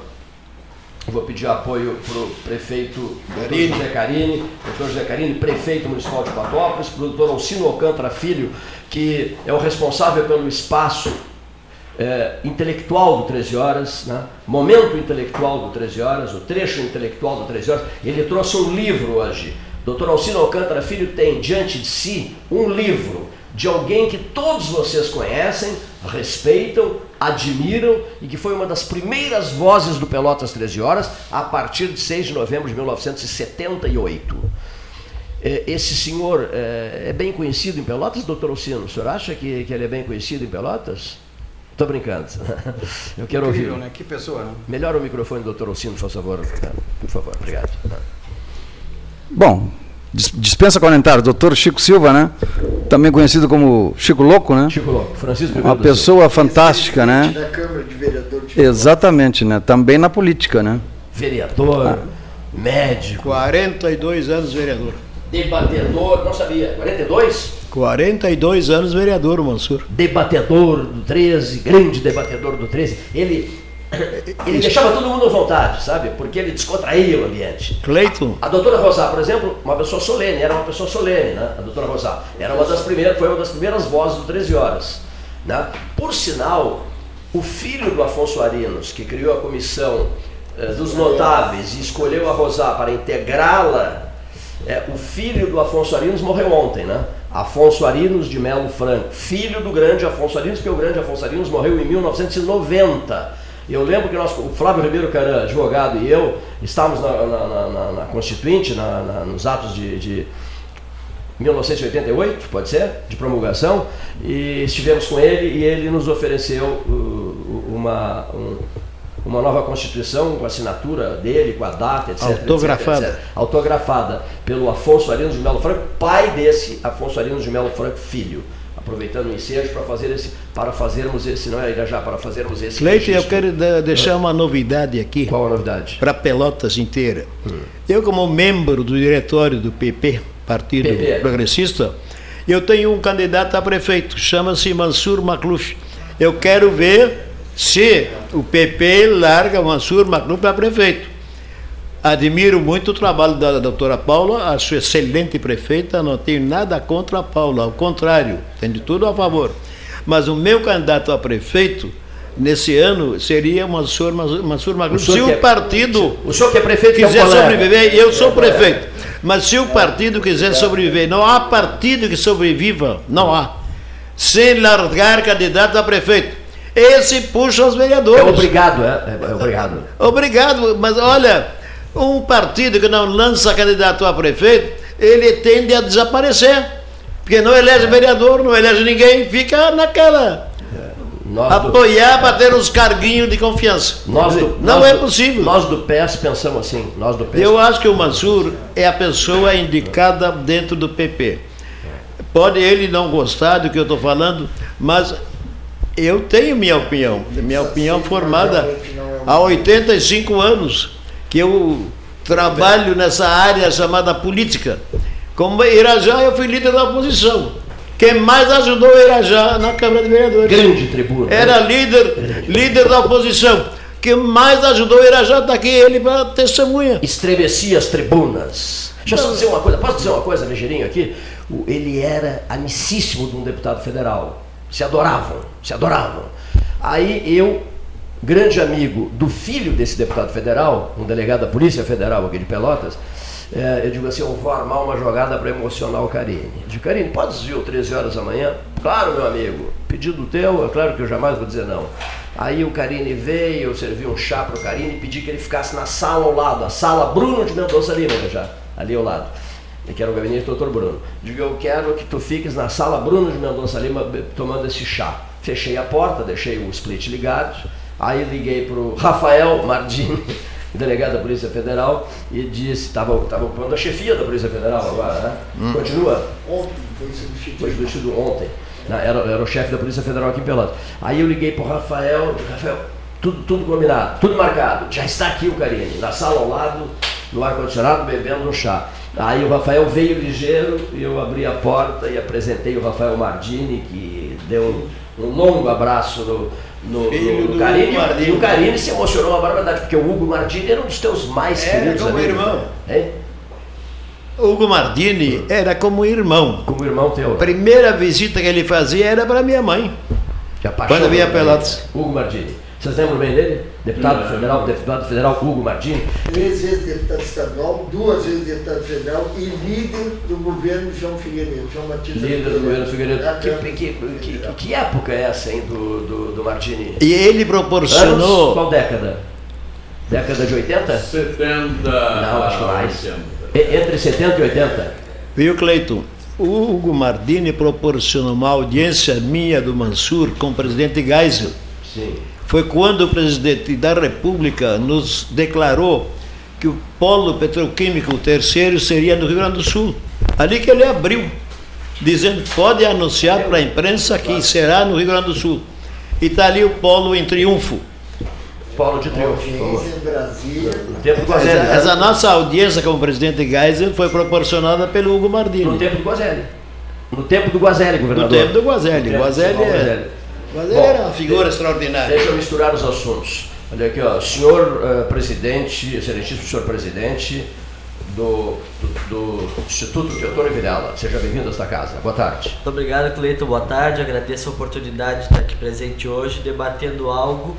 Vou pedir apoio para o prefeito Carini. José Carini, doutor José Carini, prefeito municipal de Patópolis, para o doutor Alcino Alcântara Filho, que é o responsável pelo espaço é, intelectual do 13 Horas, né? momento intelectual do 13 Horas, o trecho intelectual do 13 Horas. Ele trouxe um livro hoje. Doutor Alcino Alcântara Filho tem diante de si um livro de alguém que todos vocês conhecem, respeitam, admiram e que foi uma das primeiras vozes do Pelotas 13 Horas a partir de 6 de novembro de 1978. É, esse senhor é, é bem conhecido em Pelotas, doutor Alcino? O senhor acha que, que ele é bem conhecido em Pelotas? Estou brincando. Eu quero Incrível, ouvir. Né? Que pessoa, né? Melhor o microfone, doutor Alcino, por favor. Por favor, obrigado. Bom, dispensa comentário, doutor Chico Silva, né? Também conhecido como Chico Louco, né? Chico Louco, Francisco Uma pessoa fantástica, né? Da Câmara de Vereador de Exatamente, né? Também na política, né? Vereador, ah. médico. 42 anos vereador. Debatedor, não sabia. 42? 42 anos vereador, Mansur. Debatedor do 13, grande debatedor do 13. Ele ele deixava todo mundo à vontade, sabe? Porque ele descontraía o ambiente. Cleiton? A, a doutora Rosá, por exemplo, uma pessoa solene, era uma pessoa solene, né? A doutora Rosá. Era uma das primeiras, foi uma das primeiras vozes do 13 Horas. Né? Por sinal, o filho do Afonso Arinos, que criou a comissão eh, dos notáveis e escolheu a Rosá para integrá-la, eh, o filho do Afonso Arinos morreu ontem, né? Afonso Arinos de Melo Franco, filho do grande Afonso Arinos, porque o grande Afonso Arinos morreu em 1990 eu lembro que nós, o Flávio Ribeiro, que era advogado, e eu estávamos na, na, na, na Constituinte, nos atos de, de 1988, pode ser, de promulgação, e estivemos com ele e ele nos ofereceu uh, uma, um, uma nova Constituição com a assinatura dele, com a data, etc. Autografada. Etc, etc, autografada pelo Afonso Arinos de Melo Franco, pai desse Afonso Arinos de Melo Franco, filho aproveitando o ensejo para fazer esse, para fazermos esse, não é Irajá, para fazermos esse. Leite, eu quero deixar uma novidade aqui. Qual a novidade? Para Pelotas inteira. Hum. Eu como membro do diretório do PP, Partido PP. Progressista, eu tenho um candidato a prefeito, chama-se Mansur Makluf. Eu quero ver se o PP larga Mansur Makluf para prefeito. Admiro muito o trabalho da doutora Paula, acho excelente prefeita, não tenho nada contra a Paula, ao contrário, tenho de tudo a favor. Mas o meu candidato a prefeito, nesse ano, seria Mansur, Mansur Magno. Se o é, partido o senhor que é prefeito quiser é sobreviver, eu sou prefeito, mas se o partido quiser sobreviver, não há partido que sobreviva, não há, sem largar candidato a prefeito. Esse puxa os vereadores. É obrigado, é, é, é obrigado. Obrigado, mas olha, um partido que não lança candidato a prefeito, ele tende a desaparecer. Porque não elege vereador, não elege ninguém, fica naquela. Nós apoiar do... para ter uns carguinhos de confiança. Nós do, não nós é possível. Nós do PS pensamos assim. Nós do PS Eu acho que o Mansur é a pessoa indicada dentro do PP. Pode ele não gostar do que eu estou falando, mas eu tenho minha opinião. Minha opinião formada há 85 anos que eu trabalho nessa área chamada política. Como Irajá, eu fui líder da oposição. Quem mais ajudou o Irajá na Câmara de Vereadores? Grande tribuna. Era líder, líder da oposição. Quem mais ajudou o Irajá está aqui, ele para testemunha. Estremecia as tribunas. Deixa eu só dizer uma coisa, posso dizer uma coisa ligeirinho aqui? Ele era amicíssimo de um deputado federal se adoravam, se adoravam. Aí eu, grande amigo do filho desse deputado federal, um delegado da Polícia Federal aqui de Pelotas, é, eu digo assim, eu vou armar uma jogada para emocionar o Karine. Eu digo, Karine, pode vir 13 horas da manhã? Claro, meu amigo. Pedido teu, é claro que eu jamais vou dizer não. Aí o Karine veio, eu servi um chá para o Karine e pedi que ele ficasse na sala ao lado, a sala Bruno de Mendonça Lima, já, ali ao lado. Que era o gabinete do doutor Bruno. Digo, eu quero que tu fiques na sala Bruno de Mendonça Lima tomando esse chá. Fechei a porta, deixei o split ligado, aí liguei para o Rafael Mardini delegado da Polícia Federal, e disse, estava ocupando a chefia da Polícia Federal agora, né? Hum. Continua. Ontem foi substituído. Foi substituído ontem. Era, era o chefe da Polícia Federal aqui em Pelotas. Aí eu liguei para o Rafael, Rafael, tudo, tudo combinado, tudo marcado. Já está aqui o Karine, na sala ao lado, no ar-condicionado, bebendo um chá. Aí o Rafael veio ligeiro e eu abri a porta e apresentei o Rafael Mardini, que deu um, um longo abraço no, no, no, no Carine, e o Carine se emocionou uma barbaridade, porque o Hugo Mardini era um dos teus mais era queridos como amigos. irmão. Hein? Hugo Mardini era como irmão. Como irmão teu. A primeira visita que ele fazia era para minha mãe. Quando vinha Pelotas. Hugo Mardini. Vocês lembram bem dele? Deputado Não. federal, deputado federal Hugo Mardini. Três vezes deputado estadual, duas vezes deputado federal e líder do governo João Figueiredo. João Batista Líder do governo Figueiredo. Que, que, que, que- época é essa, hein, do, do, do Mardini? E ele Anos? proporcionou. Qual década? Década de 80? 70. Não, acho que mais. 80. E- Entre 70 e 80? Viu, Cleiton? O Hugo Mardini proporcionou uma audiência minha do Mansur com o presidente Geisel. Sim. Foi quando o presidente da República nos declarou que o polo petroquímico terceiro seria no Rio Grande do Sul. Ali que ele abriu, dizendo pode anunciar para a imprensa que será no Rio Grande do Sul. E está ali o polo em triunfo. Paulo de Triunfo. No tempo do Essa, Guazelli. né? essa nossa audiência com o presidente Geisel foi proporcionada pelo Hugo No Mardini. tempo do Guazelli. No tempo do Guazelli, No governador. tempo do Guazelli. No tempo do Guazelli, Paulo é, Guazelli Bom, era uma figura extraordinária. Deixa eu misturar os assuntos. Olha aqui, ó. Senhor eh, presidente, excelentíssimo senhor presidente do, do, do Instituto Teotônio Vilela. Seja bem-vindo a esta casa. Boa tarde. Muito obrigado, Cleiton. Boa tarde. Agradeço a oportunidade de estar aqui presente hoje, debatendo algo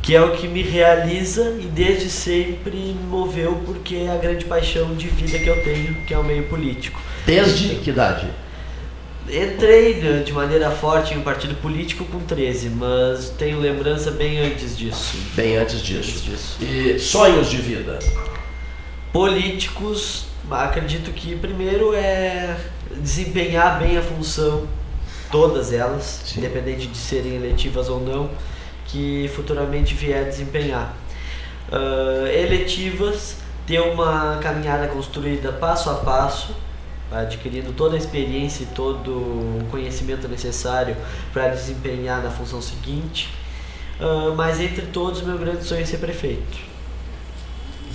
que é o que me realiza e desde sempre me moveu, porque é a grande paixão de vida que eu tenho, que é o meio político. Desde que idade? Entrei de maneira forte em um partido político com 13, mas tenho lembrança bem antes disso. Bem antes disso. Antes disso. E sonhos de vida? políticos, acredito que primeiro é desempenhar bem a função, todas elas, Sim. independente de serem eletivas ou não, que futuramente vier desempenhar. Ah, eletivas, ter uma caminhada construída passo a passo, adquirindo toda a experiência e todo o conhecimento necessário para desempenhar na função seguinte. Ah, mas entre todos, meu grande sonho é ser prefeito.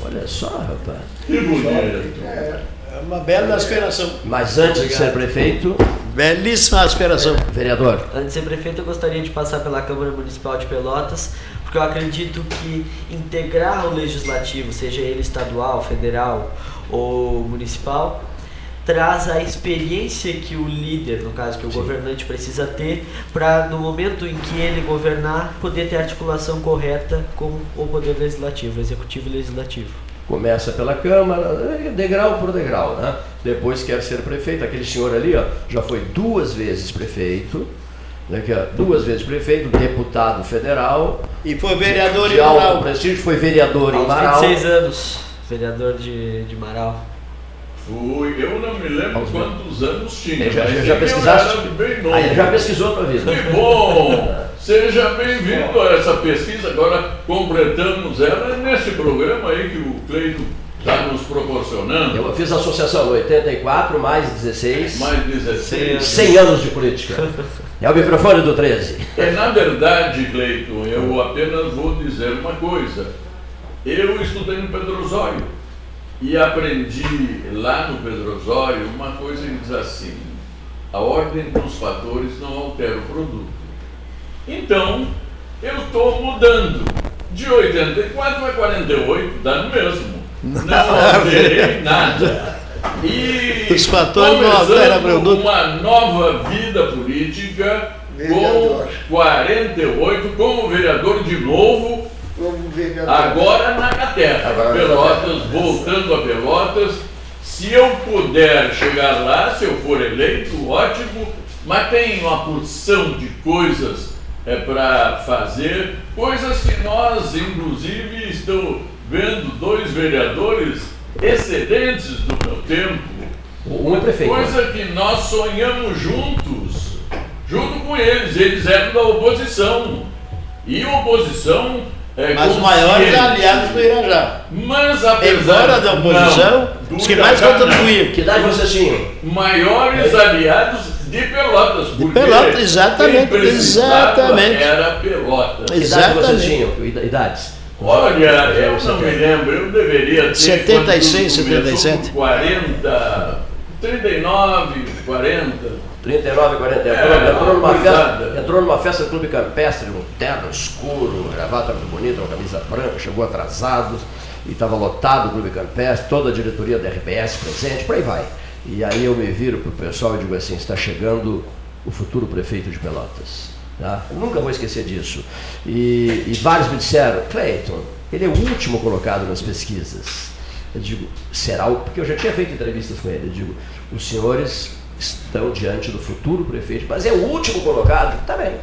Olha só, rapaz. Que bonito. É uma bela aspiração. Mas antes de ser prefeito, Belíssima aspiração. vereador. Antes de ser prefeito, eu gostaria de passar pela Câmara Municipal de Pelotas, porque eu acredito que integrar o legislativo, seja ele estadual, federal ou municipal, traz a experiência que o líder, no caso que o governante precisa ter, para no momento em que ele governar, poder ter a articulação correta com o poder legislativo, executivo e legislativo. Começa pela Câmara, degrau por degrau, né? Depois quer ser prefeito. Aquele senhor ali, ó, já foi duas vezes prefeito, né, que, ó, duas vezes prefeito, deputado federal, E foi vereador de em Manaus. prestígio, foi vereador em Marau. 26 anos, vereador de, de Marau. Fui, eu não me lembro Aos quantos anos tinha. Já, mas já, já que eu pesquisaste? Aí já pesquisou a vida. Que bom! Seja bem-vindo a essa pesquisa. Agora completamos ela nesse programa aí que o Cleito está nos proporcionando. Eu fiz a associação 84 mais 16, Mais 16. 100 anos de política. É o microfone do 13. É, na verdade, Cleiton, eu apenas vou dizer uma coisa. Eu estudei no Pedro Osório e aprendi lá no Pedro Osório uma coisa que diz assim: a ordem dos fatores não altera o produto. Então, eu estou mudando. De 84 a 48, dá no mesmo. Não alterei nada. E Os fatores não começando alteram o produto. uma nova vida política com 48 como vereador de novo, Vereador. agora na terra. Agora na Pelotas, voltando a Pelotas. Se eu puder chegar lá, se eu for eleito, ótimo, mas tem uma porção de coisas é, para fazer, coisas que nós, inclusive, estamos vendo dois vereadores excedentes do meu tempo. Um é prefeito. Coisa que nós sonhamos juntos, junto com eles. Eles eram da oposição. E oposição é Mas os maiores aliados do Irajá. Mas apesar Embora da oposição, Não, os que mais contribuíram. Que idade vocês tinham? Maiores aliados de Pelotas. porque Pelotas, exatamente, exatamente. Era Pelotas. Que idade vocês Exatamente. Idades? Olha, eu não me lembro, eu deveria ter. 76, quando tudo começou, 77. 40, 39, 40. 39, 40. É, Entrou, entrou, numa uma festa, entrou numa festa do Clube Campestre, um terno escuro, gravata muito bonita, uma camisa branca, chegou atrasado e estava lotado o Clube Campestre, toda a diretoria da RBS presente, por aí vai. E aí eu me viro para o pessoal e digo assim, está chegando o futuro prefeito de Pelotas. Tá? Eu nunca vou esquecer disso. E, e vários me disseram, Cleiton, ele é o último colocado nas pesquisas. Eu digo, será o. Porque eu já tinha feito entrevistas com ele. Eu digo, os senhores estão diante do futuro prefeito, mas é o último colocado? Tá bem.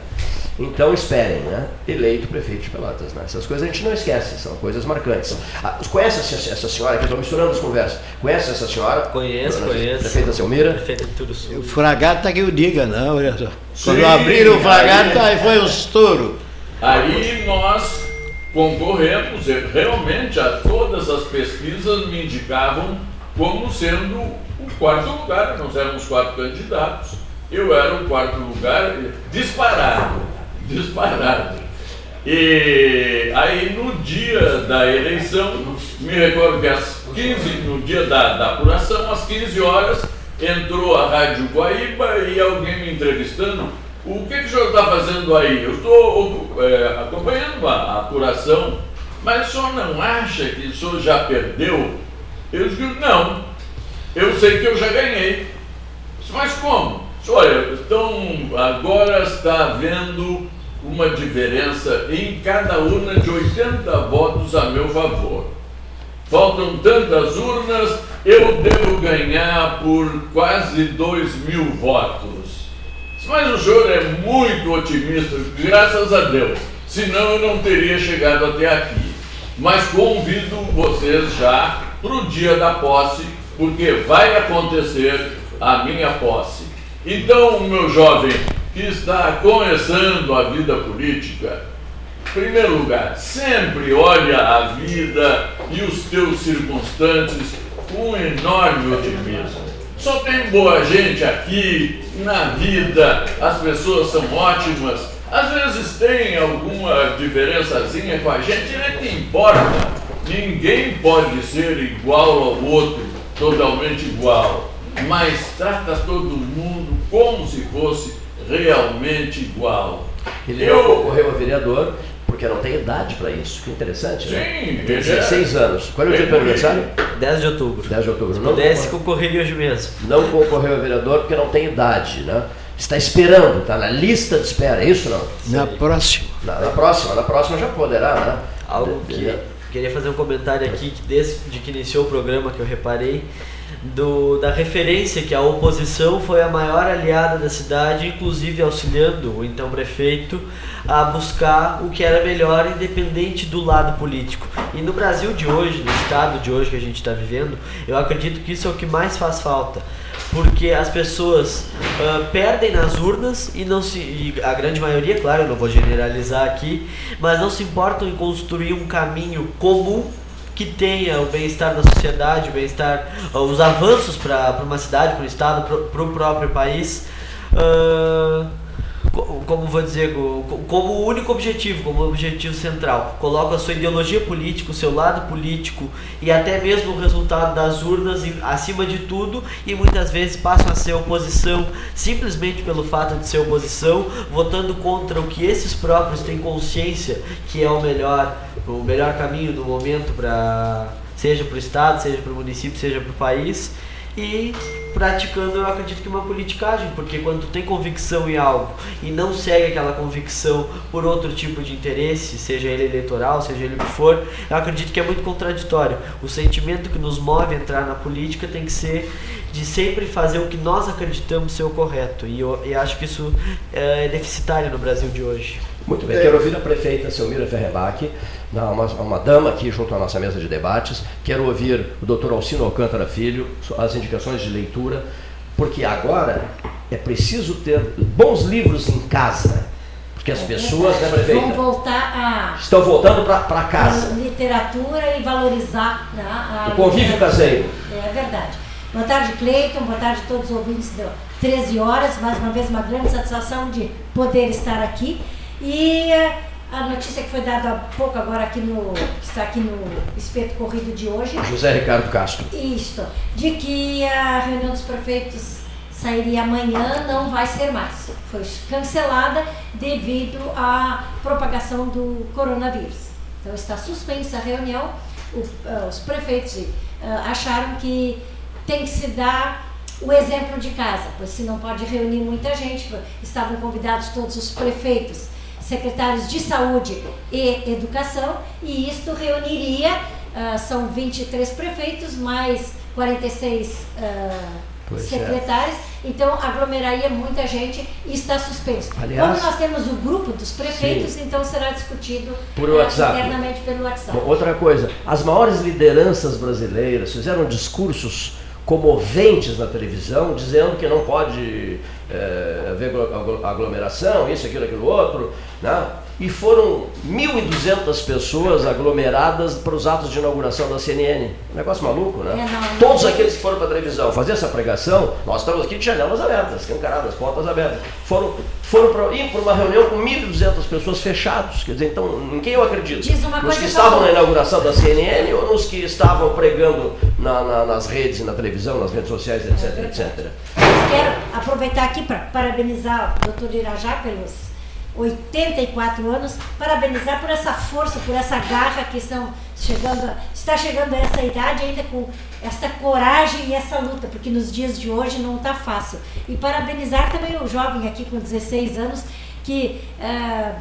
Então esperem, né? Eleito prefeito de Pelotas. Né? Essas coisas a gente não esquece, são coisas marcantes. Ah, conhece essa, senhora aqui? Estou misturando as conversas. Conhece essa senhora? Conheço, Dona conheço. Prefeita Selmira? Prefeita de Tudo Sul. O fragata que eu diga, não, olha só. Quando abriram o fragata, aí- aí foi um estouro. Aí nós concorremos, realmente a todas as pesquisas me indicavam como sendo o quarto lugar, nós éramos quatro candidatos, eu era o quarto lugar disparado, disparado. E aí no dia da eleição, me recordo que às 15, no dia da, da apuração, às 15 horas, entrou a Rádio Guaíba e alguém me entrevistando. O que, que o senhor está fazendo aí? Eu estou é, acompanhando a, a apuração, mas o senhor não acha que o senhor já perdeu? Eu digo, não, eu sei que eu já ganhei. Mas como? Olha, então agora está havendo uma diferença em cada urna de 80 votos a meu favor. Faltam tantas urnas, eu devo ganhar por quase 2 mil votos. Mas o senhor é muito otimista, graças a Deus. Senão eu não teria chegado até aqui. Mas convido vocês já para o dia da posse, porque vai acontecer a minha posse. Então, meu jovem que está começando a vida política, em primeiro lugar, sempre olha a vida e os teus circunstantes com enorme otimismo. Só tem boa gente aqui na vida, as pessoas são ótimas. Às vezes tem alguma diferençazinha com a gente, é que importa. Ninguém pode ser igual ao outro, totalmente igual. Mas trata todo mundo como se fosse realmente igual. Ele não concorreu a vereador porque não tem idade para isso. Que interessante, né? Sim, ele tem é- 16 anos. Qual é o dia do Bem aniversário? 10 de outubro. 10 de outubro. Se Não pudesse, concorre- concorreria hoje mesmo. não concorreu a vereador porque não tem idade, né? Está esperando, está na lista de espera, é isso não? Na próxima. Na, na próxima, na próxima já poderá, né? Algo que queria fazer um comentário aqui desde que iniciou o programa que eu reparei do, da referência que a oposição foi a maior aliada da cidade, inclusive auxiliando o então prefeito a buscar o que era melhor, independente do lado político. E no Brasil de hoje, no estado de hoje que a gente está vivendo, eu acredito que isso é o que mais faz falta. Porque as pessoas ah, perdem nas urnas e não se. E a grande maioria, claro, eu não vou generalizar aqui, mas não se importam em construir um caminho comum que tenha o bem-estar da sociedade, o bem-estar, ah, os avanços para uma cidade, para o estado, para o próprio país. co- como vou dizer, co- co- como o único objetivo, como objetivo central. Coloca a sua ideologia política, o seu lado político e até mesmo o resultado das urnas acima de tudo e muitas vezes passam a ser oposição simplesmente pelo fato de ser oposição, votando contra o que esses próprios têm consciência que é o melhor, o melhor caminho no momento para seja para o estado, seja para o município, seja para o país e praticando, eu acredito que uma politicagem, porque quando tu tem convicção em algo e não segue aquela convicção por outro tipo de interesse, seja ele eleitoral, seja ele o que for, eu acredito que é muito contraditório. O sentimento que nos move a entrar na política tem que ser de sempre fazer o que nós acreditamos ser o correto. E eu, eu acho que isso é deficitário no Brasil de hoje. Muito bem, quero ouvir a prefeita Selmira Ferrebac, uma, uma dama aqui junto à nossa mesa de debates. Quero ouvir o doutor Alcino Alcântara Filho, as indicações de leitura, porque agora é preciso ter bons livros em casa. Porque as pessoas, né, prefeita? Vão voltar a. Estão voltando para casa. Literatura e valorizar né, a. O convívio caseiro. É verdade. Boa tarde, Cleiton. Boa tarde a todos os ouvintes do 13 horas. Mais uma vez, uma grande satisfação de poder estar aqui. E a notícia que foi dada há pouco agora aqui no. está aqui no espeto corrido de hoje. José Ricardo Castro. Isto, de que a reunião dos prefeitos sairia amanhã, não vai ser mais. Foi cancelada devido à propagação do coronavírus. Então está suspensa a reunião. O, uh, os prefeitos uh, acharam que tem que se dar o exemplo de casa, pois se não pode reunir muita gente, estavam convidados todos os prefeitos, secretários de saúde e educação, e isto reuniria, uh, são 23 prefeitos, mais 46 uh, secretários, é. então aglomeraria muita gente e está suspenso. Aliás, Como nós temos o grupo dos prefeitos, sim. então será discutido Por WhatsApp. internamente pelo WhatsApp. Outra coisa, as maiores lideranças brasileiras fizeram discursos comoventes na televisão, dizendo que não pode é, haver aglomeração, isso, aquilo, aquilo outro, né? E foram 1.200 pessoas aglomeradas para os atos de inauguração da CNN. Um negócio maluco, né? É, não, não Todos aqueles que foram para a televisão fazer essa pregação, nós estamos aqui de janelas abertas, escancaradas, portas abertas, foram, foram para ir para uma reunião com 1.200 pessoas fechados. Quer dizer, então, em quem eu acredito? nos que estavam na inauguração da CNN ou nos que estavam pregando na, na, nas redes, na televisão, nas redes sociais, etc, etc. Quero aproveitar aqui para parabenizar o doutor Irajá pelos 84 anos, parabenizar por essa força, por essa garra que estão chegando, está chegando a essa idade ainda com essa coragem e essa luta, porque nos dias de hoje não está fácil. E parabenizar também o jovem aqui com 16 anos que uh,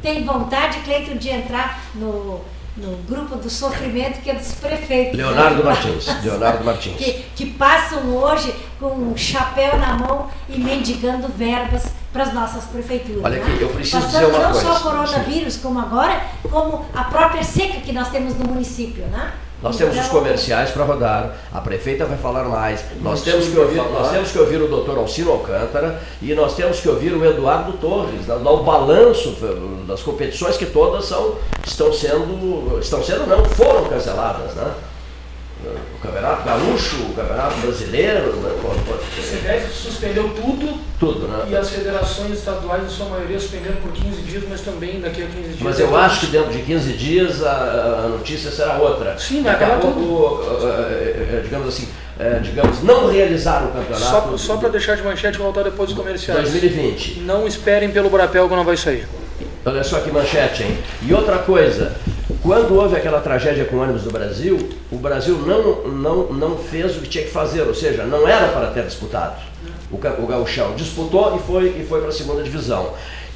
tem vontade, Cleiton, de entrar no no grupo do sofrimento que é dos prefeitos. Leonardo Martins. Leonardo Martins. Que, que passam hoje com um chapéu na mão e mendigando verbas para as nossas prefeituras. Olha aqui, eu preciso Passando dizer uma não coisa. só o coronavírus, como agora, como a própria seca que nós temos no município, né? Nós temos os comerciais para rodar, a prefeita vai falar mais, nós temos, que ouvir, nós temos que ouvir o doutor Alcino Alcântara e nós temos que ouvir o Eduardo Torres, dar o balanço das competições que todas são, estão sendo, estão sendo não, foram canceladas, né? O Campeonato Gaúcho, o Campeonato Brasileiro. Né? O CBF suspendeu tudo, tudo né? e as federações estaduais, em sua maioria, suspenderam por 15 dias, mas também daqui a 15 dias. Mas eu acho que dentro de 15 dias a, a notícia será outra. Sim, mas acaba pouco, digamos assim, é, digamos, não realizar o campeonato. Só, só para deixar de manchete e voltar depois dos comerciais. 2020. Não esperem pelo Brapel que não vai sair. Olha só que manchete, hein? E outra coisa, quando houve aquela tragédia com o ônibus do Brasil, o Brasil não, não, não fez o que tinha que fazer, ou seja, não era para ter disputado o, o gauchão. Disputou e foi, e foi para a segunda divisão.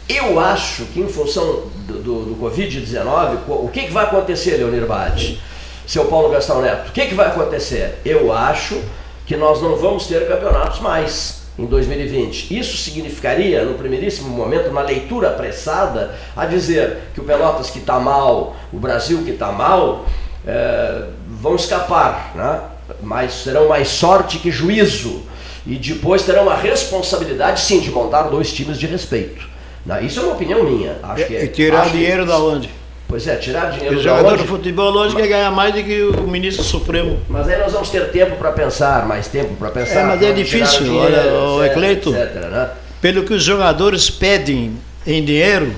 Eu acho que em função do, do, do Covid-19, o que, que vai acontecer, Leonir Bade? Seu Paulo Gastão Neto, o que, que vai acontecer? Eu acho que nós não vamos ter campeonatos mais em 2020. Isso significaria, no primeiríssimo momento, uma leitura apressada a dizer que o Pelotas que está mal, o Brasil que está mal, é, vão escapar, né? mas serão mais sorte que juízo. E depois terão a responsabilidade, sim, de montar dois times de respeito. Né? Isso é uma opinião minha. Acho que é, e tirar dinheiro que, da onde? Pois é, tirar dinheiro o jogador de futebol hoje quer ganhar mais do que o ministro Supremo. Mas aí nós vamos ter tempo para pensar, mais tempo para pensar. É, mas é difícil, dinheiro, olha, o Ecleito, né? pelo que os jogadores pedem em dinheiro,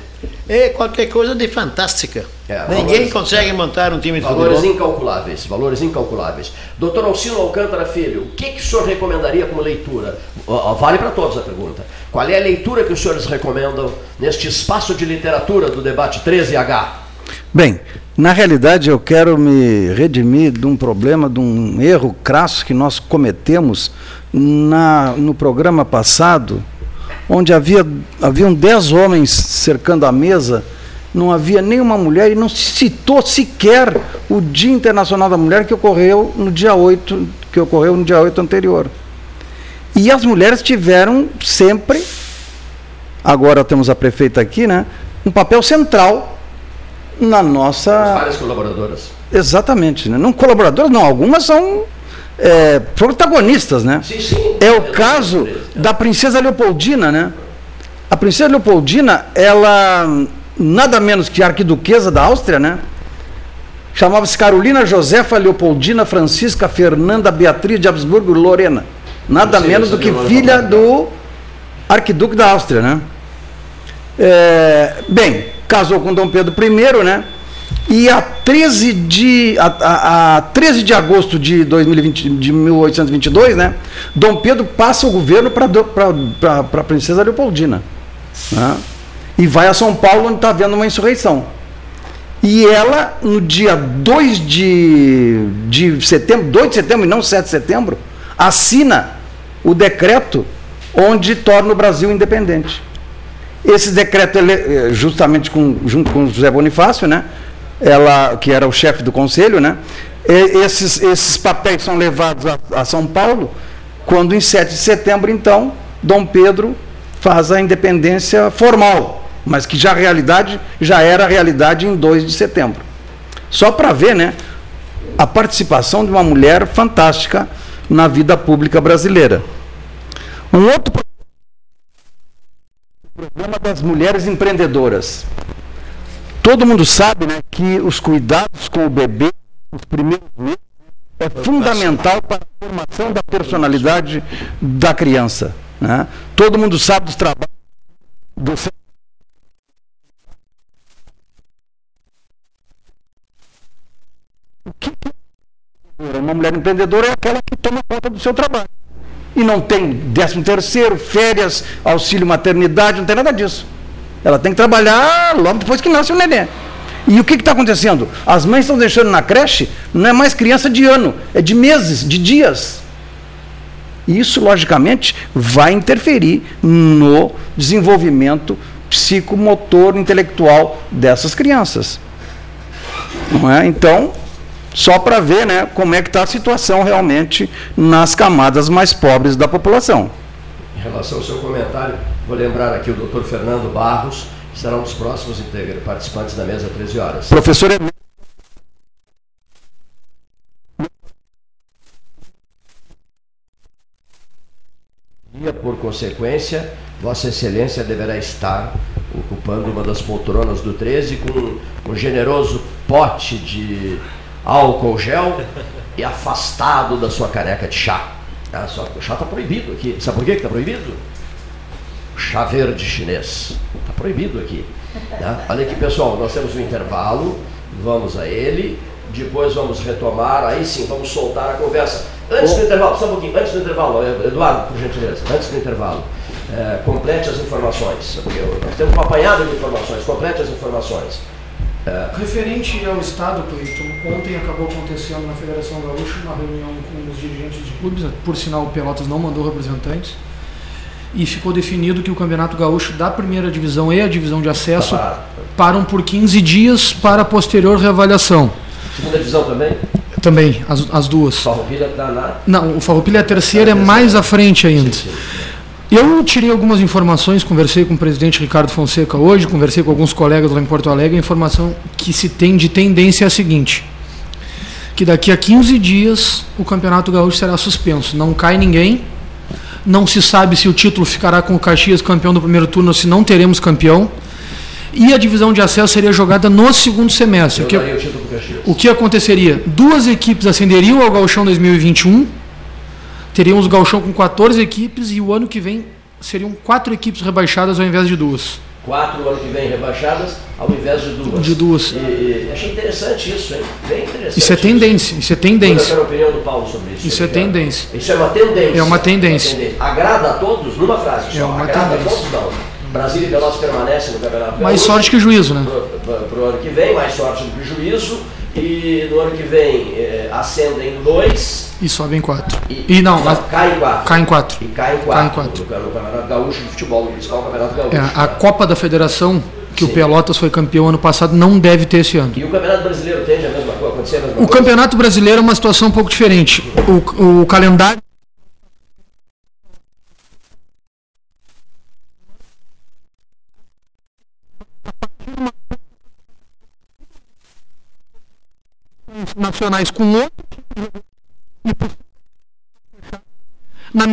é qualquer coisa de fantástica. É, Ninguém valores, consegue montar um time de valores futebol. incalculáveis, valores incalculáveis. Doutor Alcino Alcântara Filho, o que, que o senhor recomendaria como leitura? Vale para todos a pergunta. Qual é a leitura que os senhores recomendam neste espaço de literatura do debate 13H? Bem, na realidade eu quero me redimir de um problema, de um erro crasso que nós cometemos na, no programa passado, onde havia, haviam dez homens cercando a mesa, não havia nenhuma mulher e não se citou sequer o Dia Internacional da Mulher que ocorreu no dia 8, que ocorreu no dia 8 anterior. E as mulheres tiveram sempre, agora temos a prefeita aqui, né, um papel central na nossa. Várias colaboradoras. Exatamente, né? Não colaboradoras, não, algumas são é, protagonistas, né? Sim, sim. É o caso da princesa Leopoldina, né? A princesa Leopoldina, ela nada menos que arquiduquesa da Áustria, né? Chamava-se Carolina Josefa Leopoldina Francisca Fernanda Beatriz de Habsburgo Lorena. Nada menos do que filha do arquiduque da Áustria, né? É, bem, casou com Dom Pedro I, né? E a 13 de, a, a, a 13 de agosto de, 2020, de 1822, né? Dom Pedro passa o governo para a princesa Leopoldina. Né? E vai a São Paulo, onde está havendo uma insurreição. E ela, no dia 2 de, de setembro, 2 de setembro e não 7 de setembro, assina o decreto onde torna o Brasil independente. Esse decreto, ele, eh, justamente com, junto com José Bonifácio, né? Ela, que era o chefe do conselho, né? E- esses, esses papéis são levados a, a São Paulo, quando em 7 de setembro, então, Dom Pedro faz a independência formal, mas que já realidade já era realidade em 2 de setembro. Só para ver, né? A participação de uma mulher fantástica na vida pública brasileira. Um outro pro- problema das mulheres empreendedoras. Todo mundo sabe né, que os cuidados com o bebê, os primeiros meses, é fundamental para a formação da personalidade da criança. né? Todo mundo sabe dos trabalhos do O que que é uma mulher empreendedora é aquela que toma conta do seu trabalho. E não tem décimo terceiro, férias, auxílio maternidade, não tem nada disso. Ela tem que trabalhar logo depois que nasce o neném. E o que está acontecendo? As mães estão deixando na creche, não é mais criança de ano, é de meses, de dias. Isso, logicamente, vai interferir no desenvolvimento psicomotor intelectual dessas crianças. Não é? Então, só para ver né, como é que está a situação realmente nas camadas mais pobres da população. Em relação ao seu comentário, vou lembrar aqui o doutor Fernando Barros, que será um dos próximos participantes da mesa às 13 horas. Professor por consequência, Vossa Excelência deverá estar ocupando uma das poltronas do 13 com um generoso pote de álcool gel e afastado da sua caneca de chá. Ah, só que o chá está proibido aqui. Sabe por que está proibido? Chá verde chinês. Está proibido aqui. né? Olha aqui, pessoal, nós temos um intervalo, vamos a ele, depois vamos retomar, aí sim, vamos soltar a conversa. Antes do intervalo, só um pouquinho, antes do intervalo, Eduardo, por gentileza, antes do intervalo, eh, complete as informações, porque nós temos uma apanhada de informações, complete as informações. Referente ao Estado, Cleiton, ontem acabou acontecendo na Federação Gaúcha uma reunião com os dirigentes de clubes, por sinal o Pelotas não mandou representantes, e ficou definido que o Campeonato Gaúcho da primeira divisão e a divisão de acesso Tá param por 15 dias para posterior reavaliação. segunda divisão também? Também, as, as duas. Farroupilha está na... Não, o Farroupilha é a terceira, é mais à frente ainda. Eu tirei algumas informações, conversei com o presidente Ricardo Fonseca hoje, conversei com alguns colegas lá em Porto Alegre, a informação que se tem de tendência é a seguinte, que daqui a 15 dias o Campeonato Gaúcho será suspenso, não cai ninguém, não se sabe se o título ficará com o Caxias campeão do primeiro turno ou se não teremos campeão, e a divisão de acesso seria jogada no segundo semestre. O que- o que aconteceria? Duas equipes ascenderiam ao Gauchão 2021, teríamos o Gauchão com 14 equipes e o ano que vem seriam quatro equipes rebaixadas ao invés de duas. Quatro ano que vem rebaixadas, ao invés de duas. De duas. E, achei interessante isso, hein? Bem interessante. Isso é tendência, isso é tendência. Eu quero a opinião do Paulo sobre isso. Isso é tendência. Isso é uma tendência. É uma tendência. Agrada a todos numa frase só. É uma Agrada tendência. a todos não. Brasília e Pelotas permanecem no Campeonato Mais sorte que juízo, né? Para o ano que vem, mais sorte do que juízo. E no ano que vem, é, ascendem dois. E sobem quatro. E, e não, não cai em quatro. Cai em quatro. E cai em quatro. Cai em quatro. No, no Campeonato Gaúcho de Futebol, no principal Campeonato Gaúcho. É, a Copa da Federação, que Sim. o Pelotas foi campeão ano passado, não deve ter esse ano. E o Campeonato Brasileiro tende a mesma, acontecer a mesma O coisa? Campeonato Brasileiro é uma situação um pouco diferente. O, o calendário nacionais com outro na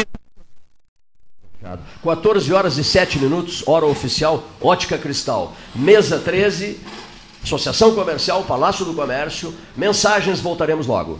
14 horas e 7 minutos, hora oficial, Ótica Cristal. Mesa 13, Associação Comercial, Palácio do Comércio. Mensagens, voltaremos logo.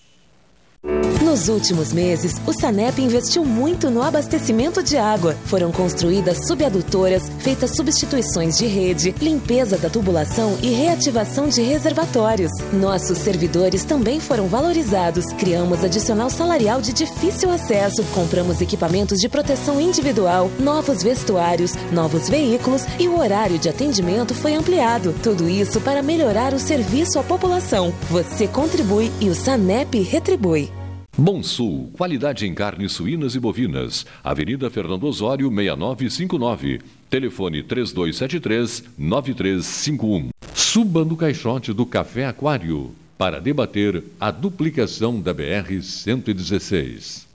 Nos últimos meses, o Sanep investiu muito no abastecimento de água. Foram construídas subadutoras, feitas substituições de rede, limpeza da tubulação e reativação de reservatórios. Nossos servidores também foram valorizados. Criamos adicional salarial de difícil acesso, compramos equipamentos de proteção individual, novos vestuários, novos veículos e o horário de atendimento foi ampliado. Tudo isso para melhorar o serviço à população. Você contribui e o Sanep retribui. Bom Sul, qualidade em carnes suínas e bovinas. Avenida Fernando Osório, 6959. Telefone 3273-9351. Suba no caixote do Café Aquário para debater a duplicação da BR-116.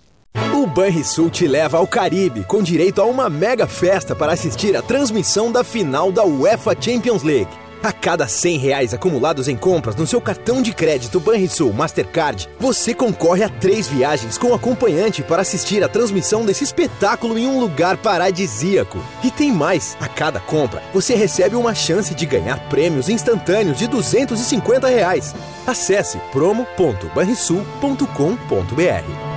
O Banrisul te leva ao Caribe com direito a uma mega festa para assistir a transmissão da final da UEFA Champions League. A cada 100 reais acumulados em compras no seu cartão de crédito Banrisul Mastercard, você concorre a três viagens com acompanhante para assistir a transmissão desse espetáculo em um lugar paradisíaco. E tem mais! A cada compra, você recebe uma chance de ganhar prêmios instantâneos de 250 reais. Acesse promo.banrisul.com.br.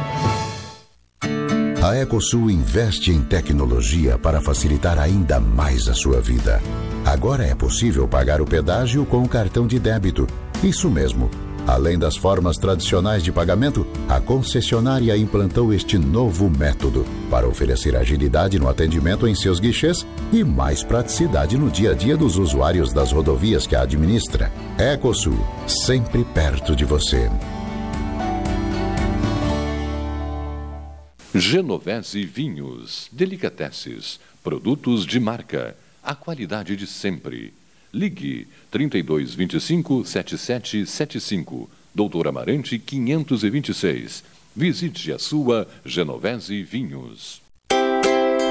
A Ecosul investe em tecnologia para facilitar ainda mais a sua vida. Agora é possível pagar o pedágio com o cartão de débito. Isso mesmo. Além das formas tradicionais de pagamento, a concessionária implantou este novo método para oferecer agilidade no atendimento em seus guichês e mais praticidade no dia a dia dos usuários das rodovias que a administra. Ecosul, sempre perto de você. Genovese Vinhos, Delicateces, produtos de marca, a qualidade de sempre. Ligue 3225 7775, Doutor Amarante 526. Visite a sua Genovese Vinhos.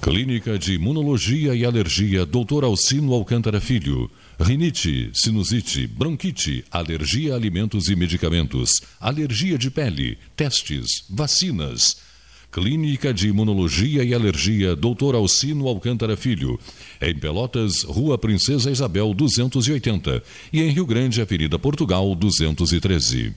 Clínica de Imunologia e Alergia Dr. Alcino Alcântara Filho. Rinite, sinusite, bronquite, alergia a alimentos e medicamentos, alergia de pele, testes, vacinas. Clínica de Imunologia e Alergia Dr. Alcino Alcântara Filho. Em Pelotas, Rua Princesa Isabel 280 e em Rio Grande, Avenida Portugal 213.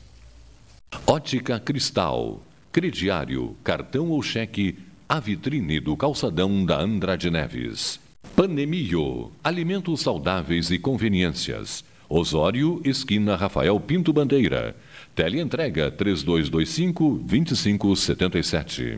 Ótica Cristal. Crediário, cartão ou cheque a vitrine do calçadão da Andrade Neves. Panemio, alimentos saudáveis e conveniências. Osório, esquina Rafael Pinto Bandeira. Teleentrega 3225 2577.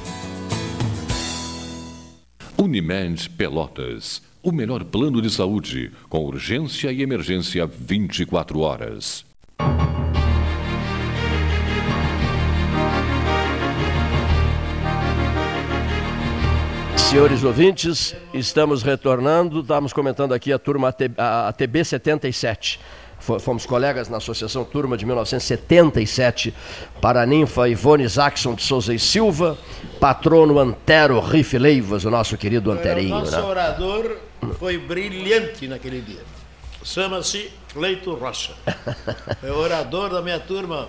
Unimed Pelotas. O melhor plano de saúde, com urgência e emergência 24 horas. Senhores ouvintes, estamos retornando, estamos comentando aqui a turma a TB 77. Fomos colegas na Associação Turma de 1977 para a ninfa Ivone Jackson de Souza e Silva, patrono Antero Riff Leivas, o nosso querido Anterinho. O nosso né? orador foi brilhante naquele dia. Chama-se Cleito Rocha. É o orador da minha turma,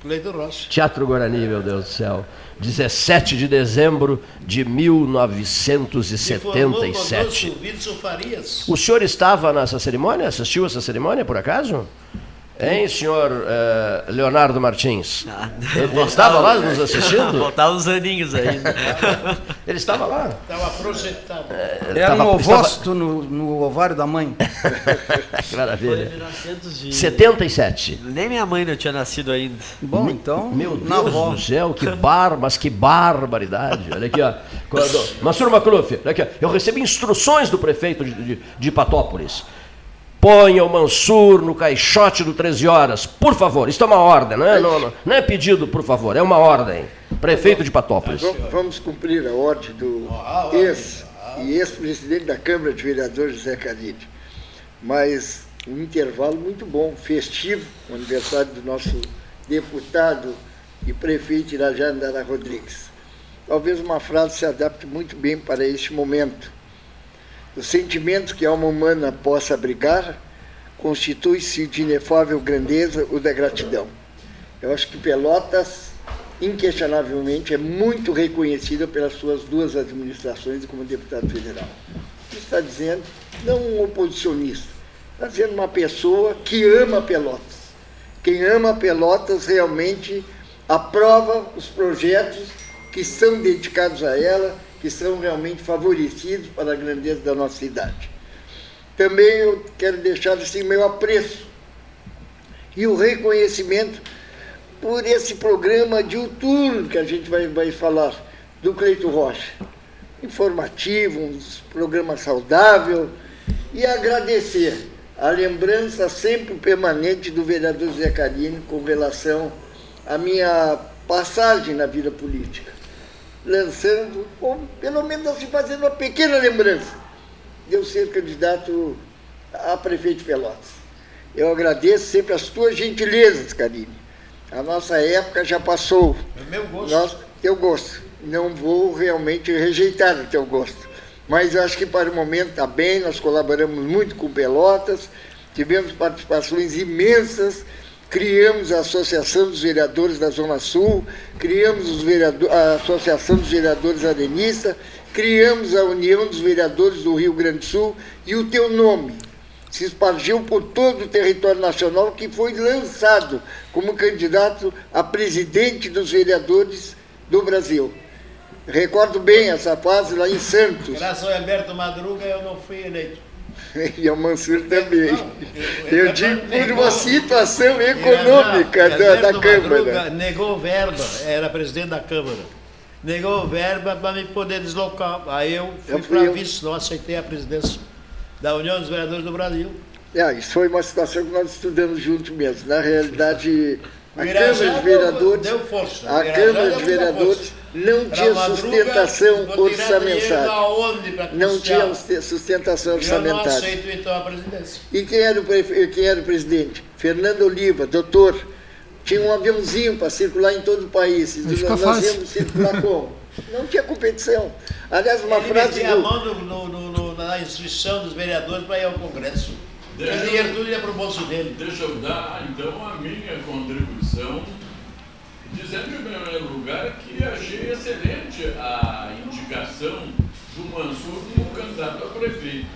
Cleito Rocha. Teatro Guarani, meu Deus do céu. 17 de dezembro de 1977. O senhor estava nessa cerimônia? Assistiu essa cerimônia, por acaso? Hein, senhor uh, Leonardo Martins? Ah, ele estava lá nos assistindo? Faltavam os aninhos ainda. ele estava lá? Estava projetado. É, Era tava, um ovócito estava... no, no, ovário da mãe. que maravilha. De... 77. Nem minha mãe não tinha nascido ainda. Bom, então. Meu Deus do céu, que bar, mas que barbaridade. Olha aqui, ó. Quando... Mansur Macluf, olha aqui, ó. eu recebi instruções do prefeito de, de, de Patópolis Ponha o Mansur no caixote do 13 horas, por favor. Isso é uma ordem, não é, não, não é pedido, por favor, é uma ordem. Prefeito de Patópolis. Vamos cumprir a ordem do ex e ex-presidente da Câmara de Vereadores, José Caride. Mas um intervalo muito bom, festivo, o aniversário do nosso deputado e prefeito Irajá Andara Rodrigues. Talvez uma frase se adapte muito bem para este momento o sentimento que a alma humana possa abrigar constitui-se de inefável grandeza o da gratidão. Eu acho que Pelotas, inquestionavelmente, é muito reconhecida pelas suas duas administrações como deputado federal. Está dizendo, não um oposicionista, está dizendo uma pessoa que ama Pelotas. Quem ama Pelotas realmente aprova os projetos que são dedicados a ela que são realmente favorecidos para a grandeza da nossa cidade. Também eu quero deixar assim meu apreço e o reconhecimento por esse programa diuturno que a gente vai, vai falar do Cleito Rocha. Informativo, um programa saudável e agradecer a lembrança sempre permanente do vereador Zé Carino com relação à minha passagem na vida política lançando, ou pelo menos assim fazendo uma pequena lembrança de eu ser candidato a prefeito de Pelotas. Eu agradeço sempre as tuas gentilezas, Karine. A nossa época já passou. É meu gosto. Nós, teu gosto. Não vou realmente rejeitar o teu gosto. Mas eu acho que para o momento está bem, nós colaboramos muito com Pelotas, tivemos participações imensas criamos a Associação dos Vereadores da Zona Sul, criamos a Associação dos Vereadores Arenistas, criamos a União dos Vereadores do Rio Grande do Sul e o teu nome se espargiu por todo o território nacional que foi lançado como candidato a presidente dos vereadores do Brasil. Recordo bem essa fase lá em Santos. Graças ao Alberto Madruga eu não fui eleito. e ao Mansur também. Eu digo por uma situação econômica da, da Câmara. Negou verba, era presidente da Câmara. Negou verba para me poder deslocar. Aí eu fui para vice, não aceitei a presidência da União dos Vereadores do Brasil. É, isso foi uma situação que nós estudamos juntos mesmo. Na realidade, A Câmara de Vereadores, deu força. a Câmara de Vereadores não tinha sustentação orçamentária. Não tinha suste- sustentação Eu não orçamentária. aceito então a presidência. E quem era, o prefe- quem era o presidente? Fernando Oliva, doutor. Tinha um aviãozinho para circular em todo o país. Nós fácil. íamos circular como? Não tinha competição. Aliás, uma Ele frase a do, mão no, no- no- no- na inscrição dos vereadores para ir ao Congresso. Deixa O eu- dinheiro tudo ia para o bolso dele. Deixa eu dar, então, a minha contribuição, dizendo, em primeiro lugar, que achei excelente a indicação do Mansur como candidato a prefeito.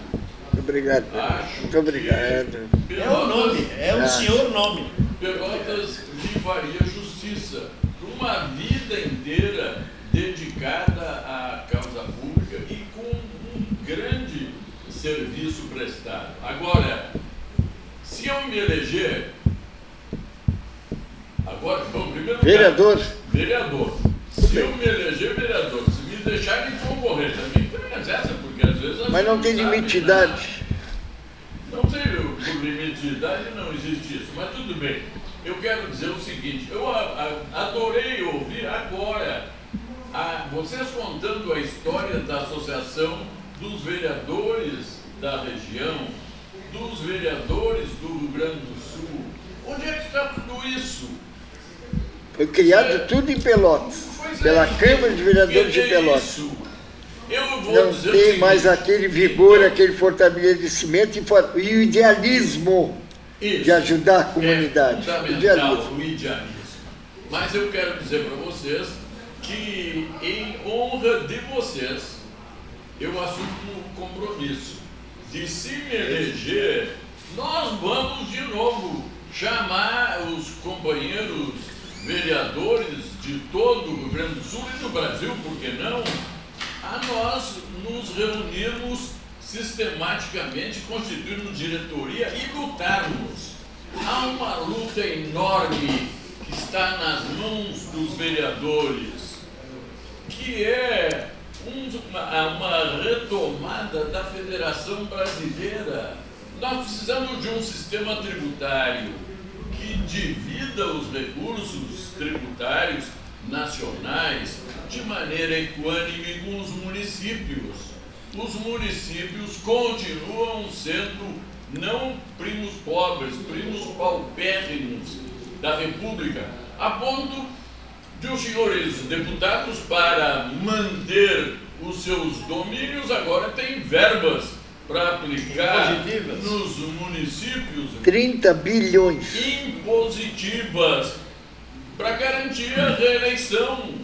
Muito obrigado. Acho Muito obrigado. É o nome, é um Ah. senhor nome. Pelotas lhe faria justiça por uma vida inteira dedicada à causa pública e com um grande serviço prestado. Agora, se eu me eleger, agora, bom, primeiro lugar, Vereador. Vereador. Se eu me eleger vereador, se me deixarem concorrer também, tem essa, porque às vezes Mas não tem sabe, limite de né? idade. Não sei, por limite de idade não existe isso, mas tudo bem. Eu quero dizer o seguinte, eu a- a- adorei ouvir agora a- vocês contando a história da Associação dos Vereadores da região, dos vereadores do Rio Grande do Sul. Onde é que está tudo isso? Foi criado tudo em Pelotas. Pela Câmara de Vereadores de é Pelotas. isso? Não tem mais aquele vigor, aquele fortalecimento e e o idealismo de ajudar a comunidade. fundamental Idealismo. o idealismo. Mas eu quero dizer para vocês que, em honra de vocês, eu assumo o compromisso de se me eleger, nós vamos de novo chamar os companheiros vereadores de todo o Rio Grande do Sul e do Brasil, por que não, a nós nos reunirmos sistematicamente, constituirmos diretoria e lutarmos. Há uma luta enorme que está nas mãos dos vereadores, que é um- uma, uma retomada da Federação Brasileira. Nós precisamos de um sistema tributário que divida os recursos tributários nacionais de maneira equânime com os municípios. Os municípios continuam sendo não primos pobres, primos paupérrimos da República, a ponto de os senhores deputados, para manter os seus domínios, agora têm verbas para aplicar Impositivas. nos municípios 30 bilhões. impositivas para garantir a reeleição.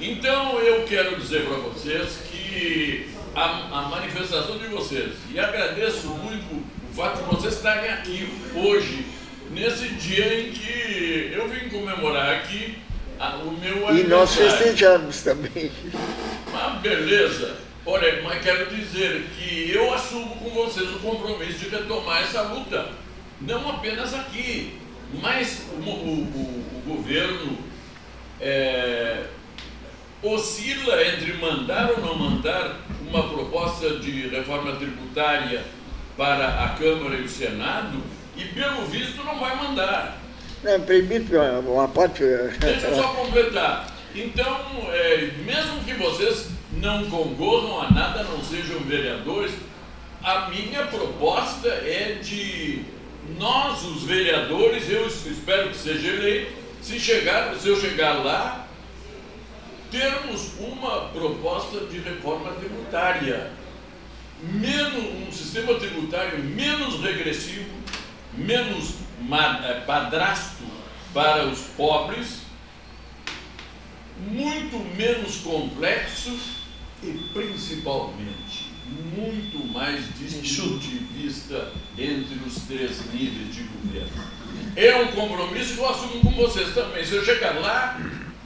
Então eu quero dizer para vocês que a, a manifestação de vocês, e agradeço muito o fato de vocês estarem aqui hoje, nesse dia em que eu vim comemorar aqui a- o meu E nós aniversário. festejamos também. Mas beleza. Olha, mas quero dizer que eu assumo com vocês o compromisso de retomar essa luta. Não apenas aqui, mas o, o- o- o governo é, oscila entre mandar ou não mandar uma proposta de reforma tributária para a Câmara e o Senado e, pelo visto, não vai mandar. Não, permite uma, uma parte. Deixa eu só completar. Então, é, mesmo que vocês não concorram a nada, não sejam vereadores, a minha proposta é de nós, os vereadores, eu espero que seja eleito, se, chegar, se eu chegar lá, termos uma proposta de reforma tributária. Menos, um sistema tributário menos regressivo, menos eh, padrasto para os pobres, muito menos complexo e principalmente muito mais distributivista entre os três níveis de governo. É um compromisso que eu assumo com vocês também. Se eu chegar lá,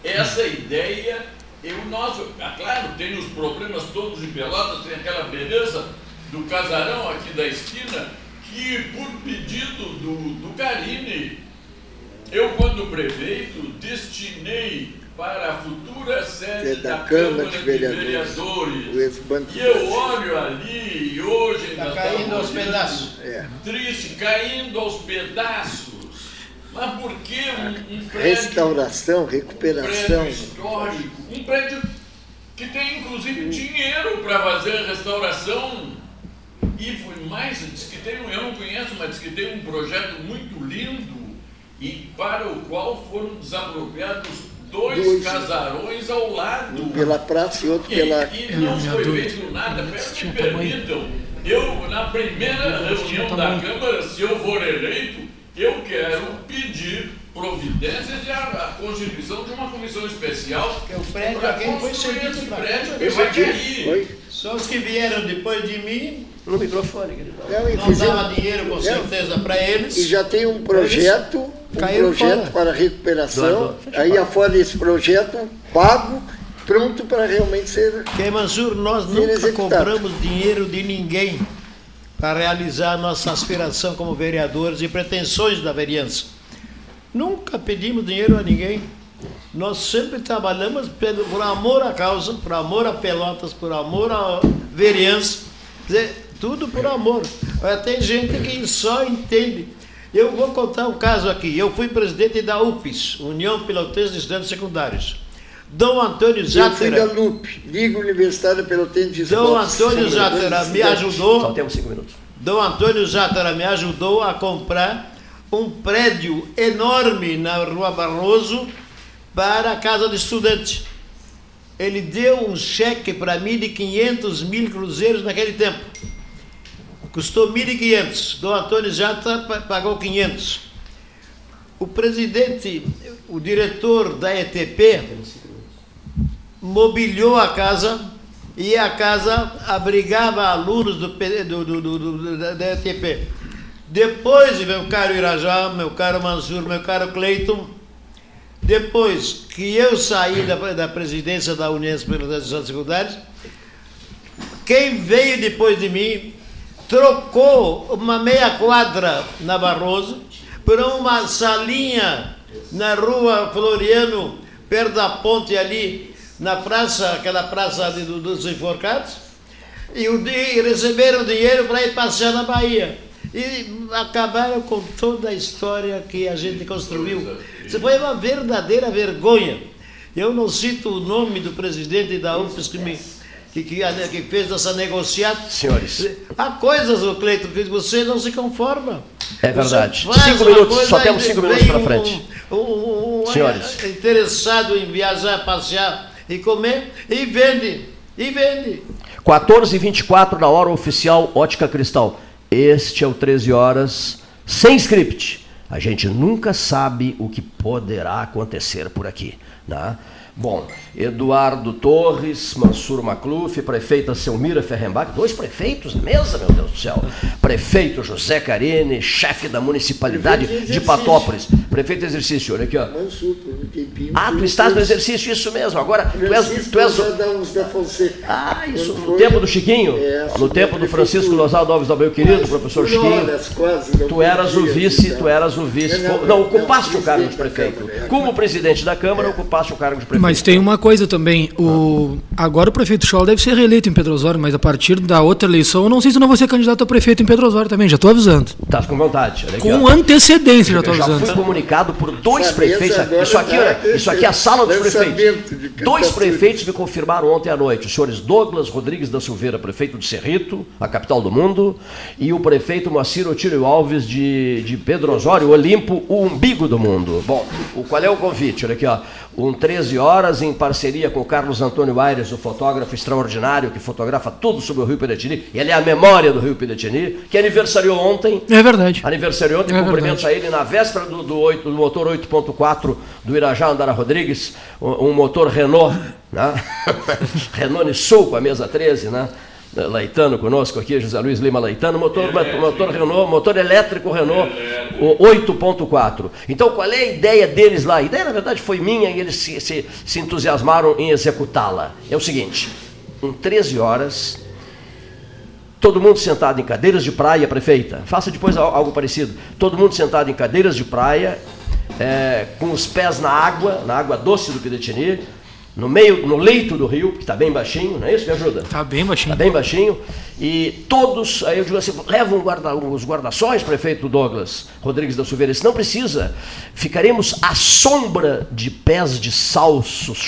essa ideia, eu, nós, ah, claro, tem os problemas todos em Pelotas, tem aquela beleza do casarão aqui da esquina, que por pedido do, do Carine, eu, quando prefeito, destinei para a futura sede É da, da Câmara, Câmara de de Vereadores. Vereadores. O ex-Banco E eu olho ali e hoje Está ainda caindo estamos aos pedaços. É. Triste, caindo aos pedaços. Mas por que um, um prédio... Restauração, Um recuperação. prédio histórico, um prédio que tem inclusive dinheiro para fazer restauração. E foi mais, diz que tem, um- eu não conheço, mas diz que tem um projeto muito lindo e para o qual foram desapropriados dois, Dois. casarões ao lado. Um pela praça e outro E, pela. e não foi feito nada, peço me permitam. Eu, na primeira reunião da Câmara, se eu for eleito, eu quero pedir providências e a, a constituição de uma comissão especial o prédio para aqui foi construir cedido esse prédio Câmara. que Eu vai que cair. Foi. Só os que vieram depois de mim No microfone, querido. Não, e não dava dinheiro com Não. certeza para eles. E já tem um projeto, um caíram projeto fora. para recuperação. Aí a afora esse projeto, pago, pronto para realmente ser. Que Mansur, nós Ser nunca executado. cobramos dinheiro de ninguém para realizar nossa aspiração como vereadores e pretensões da vereança. Nunca pedimos dinheiro a ninguém. Nós sempre trabalhamos pelo, por amor à causa, por amor a Pelotas, por amor à vereança. Quer dizer, tudo por amor. Mas tem gente que só entende. Eu vou contar um caso aqui. Eu fui presidente da UPS, União Pelotense de Estudantes Secundários. Dom Antônio Eu fui da Zátera. LUP, Liga Universitária Pelotense de Dom. Antônio Zátera me ajudou. Só temos cinco minutos. Dom Antônio Zátera me ajudou a comprar um prédio enorme na Rua Barroso para a Casa do Estudante. Ele deu um cheque para mim de 500 mil cruzeiros naquele tempo. Custou 1.500. Dom Antônio Zátera pa- pagou 500. O presidente, o diretor da ETP, mobiliou a casa e a casa abrigava alunos do, do, do, da, ETP. Depois, meu caro Irajá, meu caro Mansur, meu caro Cleiton, depois que eu saí da, da presidência da União pelas Secundárias, quem veio depois de mim trocou uma meia quadra na Barroso por uma salinha na rua Floriano, perto da ponte ali, na praça, aquela praça do- dos enforcados, e, e receberam dinheiro para ir passear na Bahia. E acabaram com toda a história que a gente construiu. Isso foi uma verdadeira vergonha. Eu não cito o nome do presidente da UFES que, me, que, que, que fez essa negociata. Senhores. Há coisas, o Cleiton, que você não se conforma. É verdade. Cinco minutos, só temos cinco minutos um- frente. Um, um- um Senhores. interessado em viajar, passear e comer, e vende. E vende. 14 e 24 na hora oficial Ótica Cristal. Este é o 13 horas, sem script. A gente nunca sabe o que poderá acontecer por aqui. Né? Bom, Eduardo Torres, Mansur Macluf, prefeita Selmira Ferrenbach, dois prefeitos na mesa, meu Deus do céu. Prefeito José Carine, chefe da municipalidade de de. Patópolis. Prefeito de exercício, olha aqui, ó. Mansur, tempinho. Ah, tu estás no exercício, isso mesmo. Agora, tu és, tu és, da Fonseca. ah, isso, no tempo do Chiquinho, É, no sobre tempo do Francisco. Lozado Alves meu querido, professor Chiquinho. quase, Tu eras o vice, tu eras o vice. Não, não, ocupaste o cargo de prefeito. É. Como presidente da Câmara, ocupaste o cargo de prefeito. Mas tem uma coisa também, o agora o prefeito Scholl deve ser reeleito em Pedro Osório, mas a partir da outra eleição, eu não sei se eu não vou ser candidato a prefeito em Pedro Osório também, já estou avisando. Estás com vontade. olha aqui, Com ó. antecedência, já estou já fui avisando. comunicado por dois Essa prefeitos. Isso aqui, olha, isso aqui é a sala dos prefeitos. de Dois prefeitos me confirmaram ontem à noite. Os senhores Douglas Rodrigues da Silveira, prefeito de Cerrito, a capital do mundo, e o prefeito Moacir Otílio Alves de, de Pedro Osório, Olimpo, o umbigo do mundo. Bom, o, qual é o convite? Olha aqui, ó. Um 13 horas em parceria com o Carlos Antônio Aires, o fotógrafo extraordinário que fotografa tudo sobre o Rio Piratini. Ele é a memória do Rio Piratini, que aniversariou ontem. É verdade. Aniversariou ontem, É cumprimentos a ele na véspera do, do, oito- do motor 8.4 do Irajá Andara Rodrigues, um, um motor Renault, né? Renault Nissul com a mesa 13, né? Leitano conosco aqui, José Luiz Lima Leitano, motor, motor Renault, motor elétrico Renault o 8.4. Então, qual é a ideia deles lá? A ideia, na verdade, foi minha e eles se, se, se entusiasmaram em executá-la. É o seguinte, em 13 horas, Todo mundo sentado em cadeiras de praia, prefeita. Faça depois al- algo parecido. Todo mundo sentado em cadeiras de praia, é, com os pés na água, na água doce do Piratini, no meio, no leito do rio, que está bem baixinho, não é isso? Me ajuda? Está bem baixinho. Está bem baixinho. E todos, aí eu digo assim, levam guarda, os guarda-sóis, prefeito Douglas Rodrigues da Silveira. Isso não precisa. Ficaremos à sombra de pés de salsos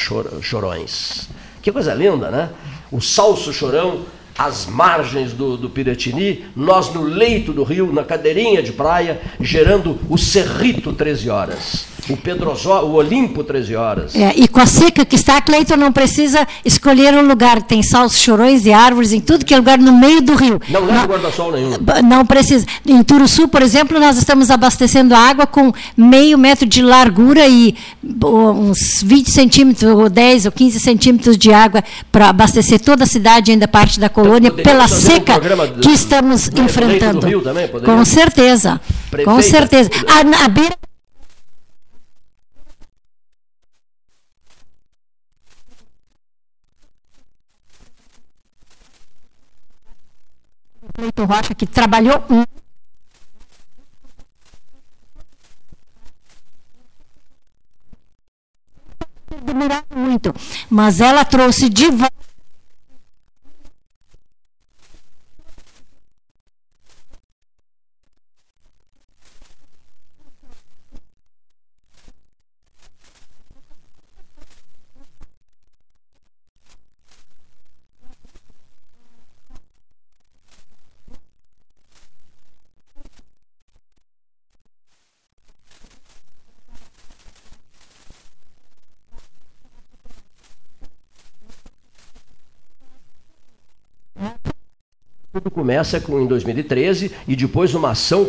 chorões. Que coisa linda, né? O salso chorão às margens do, do Piratini, nós no leito do rio, na cadeirinha de praia, gerando o Cerrito 13 horas o Pedrosó, o Olimpo 13 horas. É, e com a seca que está, Cleiton não precisa escolher um lugar. Tem salsos, chorões e árvores em tudo que é lugar no meio do rio. Não leva guarda-sol nenhum. Não precisa. Em Turuçu, por exemplo, nós estamos abastecendo a água com meio metro de largura e uns 20 centímetros, ou 10 ou 15 centímetros de água para abastecer toda a cidade, ainda parte da colônia, pela seca um que estamos enfrentando. Também, com certeza. Prefeita, com certeza. A, a beira Cleiton Rocha, que trabalhou muito, mas ela trouxe de volta Tudo começa com, em 2013 e depois uma ação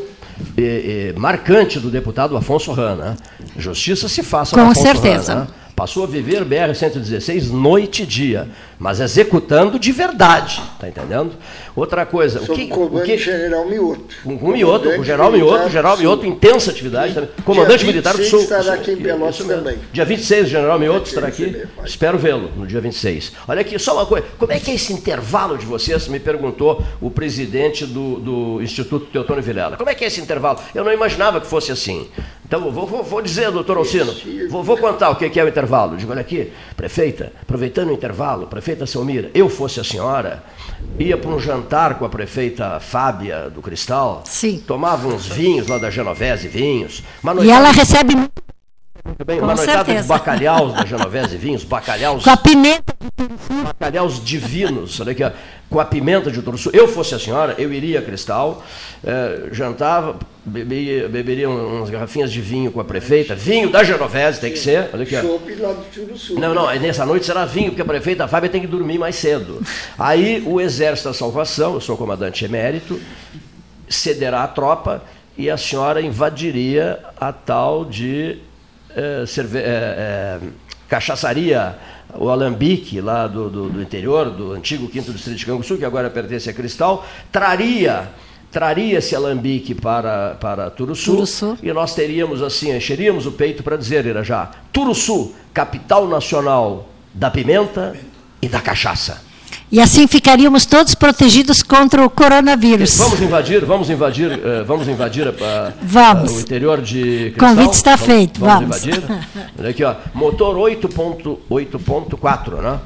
eh, eh, marcante do deputado Afonso Rana. Justiça se faça. Com Afonso certeza. Rana, Passou a viver BR-116 noite e dia, mas executando de verdade, tá entendendo? Outra coisa, o que, o que General Mioto. Com o Mioto, o General Mioto, o General Mioto, intensa atividade também. Comandante militar do Sul. estará aqui em Pelotas também. Dia 26, o General Mioto estará aqui. Espero vê-lo no dia 26. Olha aqui, só uma coisa. Como é que é esse intervalo de vocês? Me perguntou o presidente do, do Instituto Teotônio Vilela. Como é que é esse intervalo? Eu não imaginava que fosse assim. Então, vou, vou, vou dizer, doutor Alcino, vou, vou contar o que é o intervalo. Digo, olha aqui, prefeita, aproveitando o intervalo, prefeita Selmira, eu fosse a senhora, ia para um jantar com a prefeita Fábia do Cristal, Sim. tomava uns vinhos lá da Genovese Vinhos. E ela recebe muito bem, uma noitada de bacalhaus da Genovese Vinhos, bacalhaus. Com a pimenta Bacalhaus divinos, olha aqui, ó, com a pimenta de Turuçu. Eu fosse a senhora, eu iria a Cristal, eh, jantava, beberia, beberia umas garrafinhas de vinho com a prefeita, vinho da Genovese tem que ser. Olha aqui, lá do Turuçu. Não, não, nessa noite será vinho, porque a prefeita Fábia tem que dormir mais cedo. Aí o Exército da Salvação, eu sou comandante emérito, cederá a tropa e a senhora invadiria a tal de é, cerve é, é, cachaçaria, o Alambique, lá do, do, do, interior, do antigo 5 Distrito de Canguçu, que agora pertence a Cristal, traria traria esse alambique para, para Turuçu, Turuçu, e nós teríamos assim, encheríamos o peito para dizer, Irajá, Turuçu, capital nacional da pimenta e da cachaça. E assim ficaríamos todos protegidos contra o coronavírus. Vamos invadir, vamos invadir, uh, vamos invadir uh, vamos. Uh, o interior de Cristal. Convite está vamos, feito, vamos. Vamos invadir. Olha aqui, ó, motor 8.8.4, né?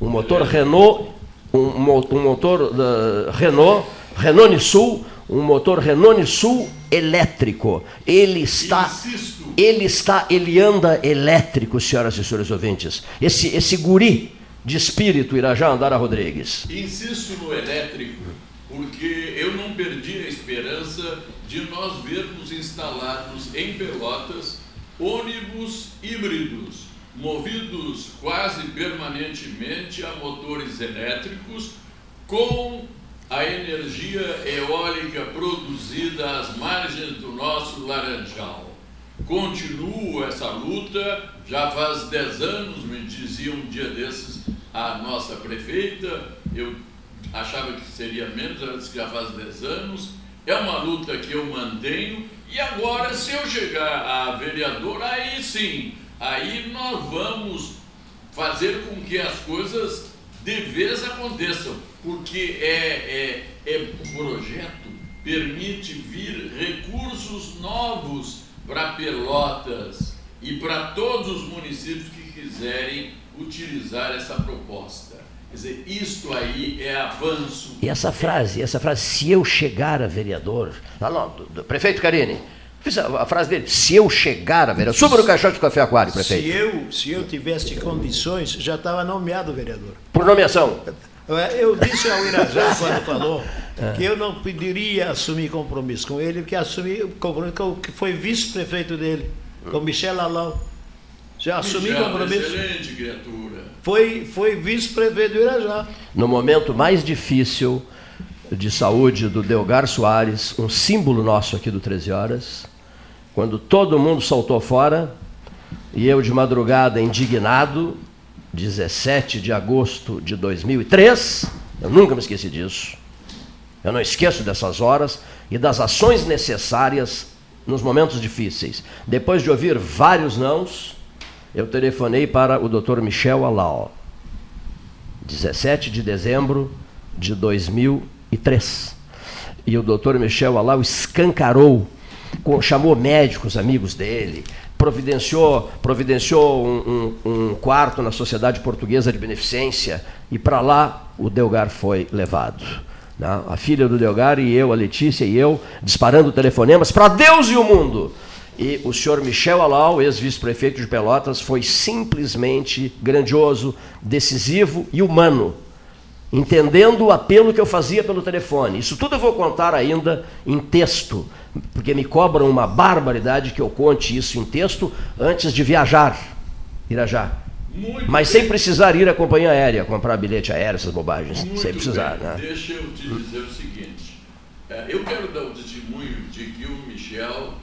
Um motor Renault, um, um motor da Renault, Renault Nissul, um motor Renault Nissul elétrico. Ele está, ele está, ele anda elétrico, senhoras e senhores ouvintes. Esse, esse guri de espírito Irajá Andara Rodrigues? Insisto no elétrico, porque eu não perdi a esperança de nós vermos instalados em Pelotas ônibus híbridos, movidos quase permanentemente a motores elétricos, com a energia eólica produzida às margens do nosso Laranjal. Continuo essa luta, já faz 10 anos, me dizia um dia desses a nossa prefeita, eu achava que seria menos, ela disse que já faz 10 anos, é uma luta que eu mantenho, e agora se eu chegar a vereador, aí sim, aí nós vamos fazer com que as coisas de vez aconteçam, porque é, é, é um projeto permite vir recursos novos para Pelotas e para todos os municípios que quiserem utilizar essa proposta. Quer dizer, isto aí é avanço. E essa frase, essa frase, se eu chegar a vereador. Não, não, do, do, prefeito Carini, a, a, frase dele, se eu chegar a vereador. Suba no caixote do café aquário, prefeito. Se eu, se eu tivesse condições, já estava nomeado vereador. Por nomeação. Eu disse ao Irajá, quando falou, que eu não pediria assumir compromisso com ele, porque assumi compromisso com o que foi vice-prefeito dele, com Michel Alau. Já assumi compromisso. Excelente criatura. Foi, foi vice-prefeito do Irajá. No momento mais difícil de saúde do Delgar Soares, um símbolo nosso aqui do 13 Horas, quando todo mundo saltou fora, e eu de madrugada indignado, 17 de agosto de 2003, eu nunca me esqueci disso. Eu não esqueço dessas horas e das ações necessárias nos momentos difíceis. Depois de ouvir vários nãos, eu telefonei para o Dr. Michel Alau. 17 de dezembro de 2003. E o Dr. Michel Alau escancarou, chamou médicos amigos dele, providenciou, providenciou um, um, um quarto na Sociedade Portuguesa de Beneficência e para lá o Delgar foi levado. Né? A filha do Delgar e eu, a Letícia e eu, disparando telefonemas para Deus e o mundo. E o senhor Michel Alau, ex-vice-prefeito de Pelotas, foi simplesmente grandioso, decisivo e humano, entendendo o apelo que eu fazia pelo telefone. Isso tudo eu vou contar ainda em texto, porque me cobram uma barbaridade que eu conte isso em texto antes de viajar, Irajá. Muito Mas sem precisar ir à companhia aérea, comprar bilhete aéreo, essas bobagens. Muito sem precisar. bem. Né? Deixa eu te dizer o seguinte. É, Eu quero dar o testemunho de que o Michel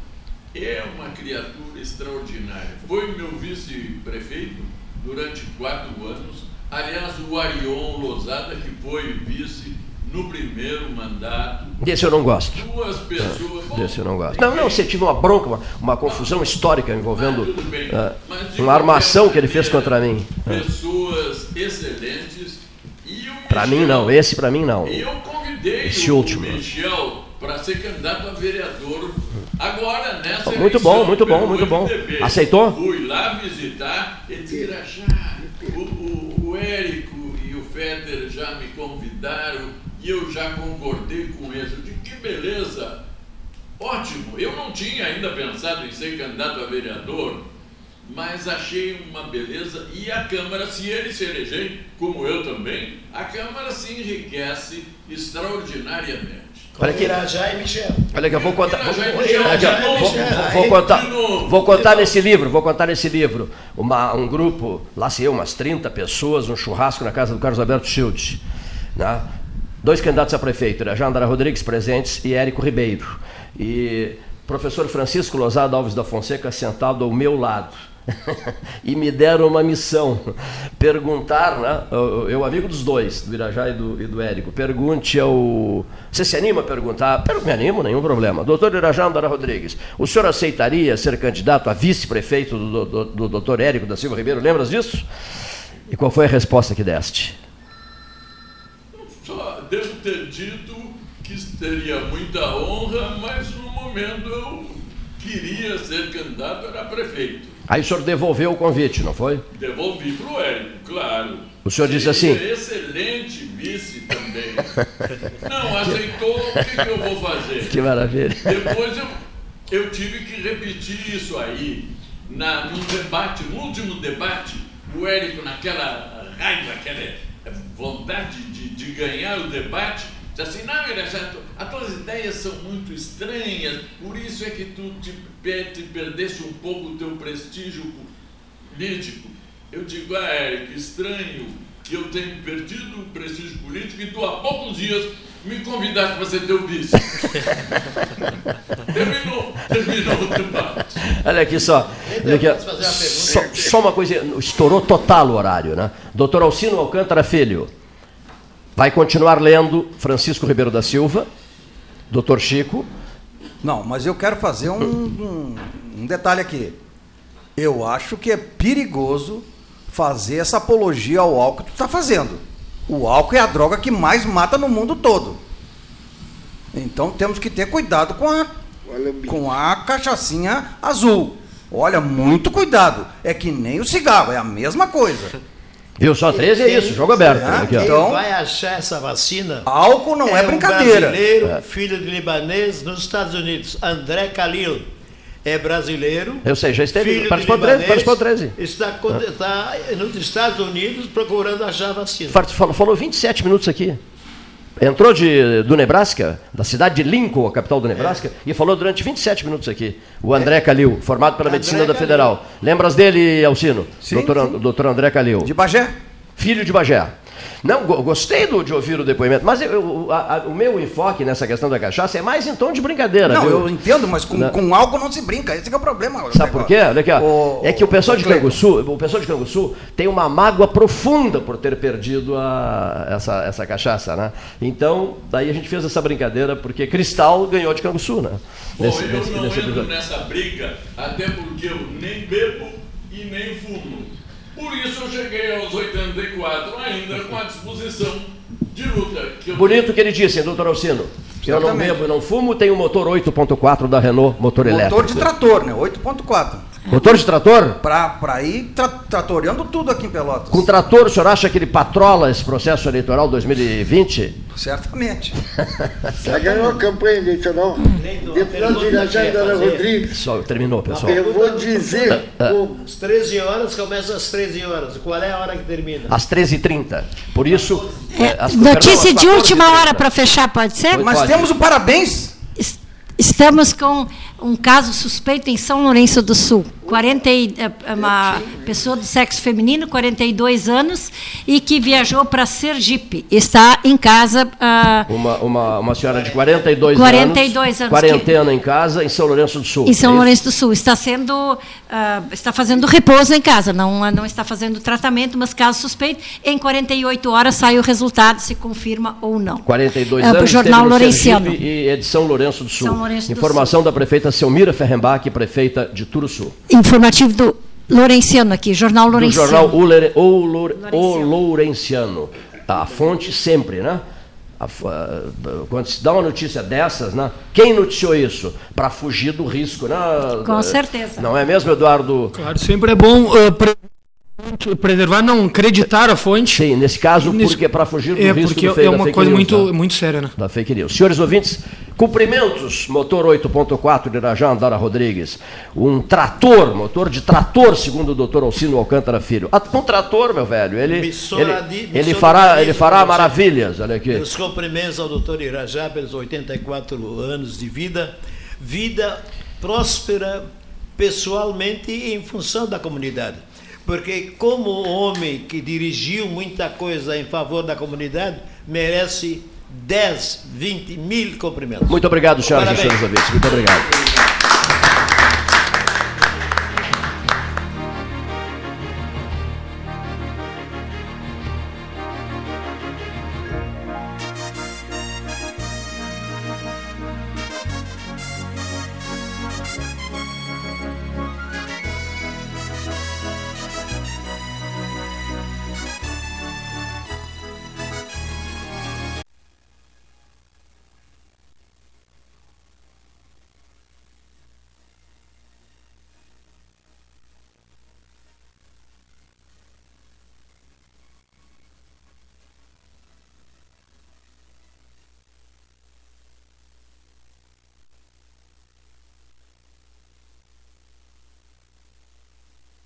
é uma criatura extraordinária. Foi meu vice-prefeito durante quatro anos. Aliás, o Arion Lozada, que foi vice no primeiro mandato. Desse eu não gosto. Duas pessoas. Desse eu não gosto. Não, não, você tive uma bronca, uma, uma confusão histórica envolvendo bem. ah, Mas de uma armação que ele fez contra mim. Pessoas excelentes. E o Para mim não, esse para mim não. E eu convidei Esse o último. Michel para ser candidato a vereador agora nessa Muito bom, muito bom, muito bom. MDB. Aceitou? Fui lá visitar e "Irajá, o, o, o Érico e o Feder já me convidaram e eu já concordei com eles. Eu disse, que beleza, ótimo. Eu não tinha ainda pensado em ser candidato a vereador, mas achei uma beleza e a Câmara, se ele se eleger, como eu também, a Câmara se enriquece extraordinariamente. Olha aqui. Irajá e Michel. Olha aqui, eu vou contar. Vou, vou- vou- vou- contar, vou contar nesse livro, vou contar nesse livro. Uma, um grupo, lá sei eu, umas 30 pessoas, um churrasco na casa do Carlos Alberto Schild. Né? Dois candidatos a prefeito, Irajá Andara Rodrigues presentes e Érico Ribeiro. E professor Francisco Lozada Alves da Fonseca sentado ao meu lado. e me deram uma missão, perguntar, né, eu, eu amigo dos dois, do Irajá e do, e do Érico, pergunte ao... Você se anima a perguntar? Per- Me animo, nenhum problema. Doutor Irajá Andara Rodrigues, o senhor aceitaria ser candidato a vice-prefeito do, do, do doutor Érico da Silva Ribeiro, lembras disso? E qual foi a resposta que deste? Só devo ter dito que teria muita honra, mas no momento eu queria ser candidato a prefeito. Aí o senhor devolveu o convite, não foi? Devolvi para o Érico, claro. O senhor disse assim? Seria Excelente vice também. Não aceitou, o que, que eu vou fazer? Que maravilha. Depois eu, eu tive que repetir isso aí. Na, no debate, no último debate, o Érico, naquela raiva, aquela vontade de, de ganhar o debate, disse assim, não, Irajá, as tuas ideias são muito estranhas, por isso é que tu te, per- te perdeste um pouco o teu prestígio político. Eu digo, ah, Érico, estranho que eu tenho perdido o prestígio político e tu há poucos dias me convidaste para ser teu vice. terminou, terminou o debate. Olha aqui só. Olha aqui, só, só uma coisa, estourou total o horário, né? Doutor Alcino Alcântara Filho, vai continuar lendo Francisco Ribeiro da Silva, doutor Chico. Não, mas eu quero fazer um, um, um detalhe aqui. Eu acho que é perigoso fazer essa apologia ao álcool que tu está fazendo. O álcool é a droga que mais mata no mundo todo. Então temos que ter cuidado com a, com a cachaçinha azul. Olha, muito cuidado. É que nem o cigarro, é a mesma coisa. Viu só 13 é isso, jogo aberto. Aqui, ó. Então- vai achar essa vacina? Álcool não é um brincadeira. brasileiro, É. filho de libanês, nos Estados Unidos. André Khalil é brasileiro. Eu sei, já esteve, filho de participou 13, libanês, participou 13. Está, está nos Estados Unidos procurando achar vacina. Falou 27 minutos aqui. Entrou de, do Nebraska, da cidade de Lincoln, a capital do Nebraska, e falou durante 27 minutos aqui. O André Calil, formado pela Medicina da Calil. Federal. Lembras dele, Alcino? Sim, doutor, sim. doutor André Calil. De Bagé. Filho de Bagé. Não, go- gostei do- de ouvir o depoimento, mas eu- o- a- a- o meu enfoque nessa questão da cachaça é mais em tom de brincadeira. Não, viu? eu entendo, mas com, Não. com álcool não se brinca. Esse que é o problema. Sabe por quê? Olha aqui, ó. O- é que o pessoal o de. Canguçu, o pessoal de Canguçu tem uma mágoa profunda por ter perdido a- essa, essa cachaça, né? Então, daí a gente fez essa brincadeira porque Cristal ganhou de Canguçu, né? Bom, Nesse- eu nesse- não nesse entro episódio. nessa briga, até porque eu nem bebo e nem fumo. Por isso eu cheguei aos 84 ainda com a disposição de luta. Que eu Bonito que ele disse, doutor Alcino. Eu não bebo e não fumo, tenho um motor 8.4 da Renault, motor, elétrico. Motor de trator, né? 8.4. Motor de trator? Pra, pra ir tra tratorando tudo aqui em Pelotas. Com trator, o senhor acha que ele patrola esse processo eleitoral 2020? Certamente. Já ganhou a campanha eleitoral. Deputado de Irajá, Dona Rodrigues. Só terminou, pessoal. Eu vou dizer Ah, como. Às 13 horas, começa às 13 horas. Qual é a hora que termina? Às 13h30. Por isso. é, às- Notícia perdão, de última 14h30. hora para fechar, pode ser? Mas Pode. temos o parabéns. Es- Estamos com um caso suspeito em São Lourenço do Sul. 40 e, é, uma pessoa do sexo feminino, 42 anos, e que viajou para Sergipe. Está em casa. ah, Uma, uma, uma senhora de 42, 42 anos, Quarentena em casa, em São Lourenço do Sul. Em São É? Lourenço do Sul. Está sendo. ah, está fazendo repouso em casa, não, não está fazendo tratamento, mas caso suspeito, em 48 horas sai o resultado, se confirma ou não. 42 É, pro anos, Jornal esteve no Lourenciano. E é de São Lourenço do Sul. São Lourenço do Informação da prefeita Selmira Ferrenbach, prefeita de Turuçu. Informativo do Lourenciano aqui, Jornal Do Lourenciano. jornal O, Lere- o, Loure- o Lourenciano. A fonte sempre, né? A a- quando se dá uma notícia dessas, né? Quem noticiou isso? Para fugir do risco, né? Com certeza. Não é mesmo, Eduardo? Claro, sempre é bom ah, pre- preservar, não acreditar a fonte. Sim, nesse caso, Nesse- porque para fugir do É, risco porque do fake- é da uma fake coisa news, muito, né? muito séria, né? da fake news. Senhores ouvintes, cumprimentos, motor 8.4 de Irajá Andara Rodrigues. Um trator, motor de trator, segundo o doutor Alcino Alcântara Filho. Ah, Um trator, meu velho, ele, ele, ele fará, ele fará maravilhas. Olha aqui. Meus cumprimentos ao doutor Irajá pelos 84 anos de vida. Vida próspera pessoalmente e em função da comunidade. Porque, como homem que dirigiu muita coisa em favor da comunidade, merece 10, 20 mil cumprimentos. Muito obrigado, senhoras e Parabéns. Muito obrigado.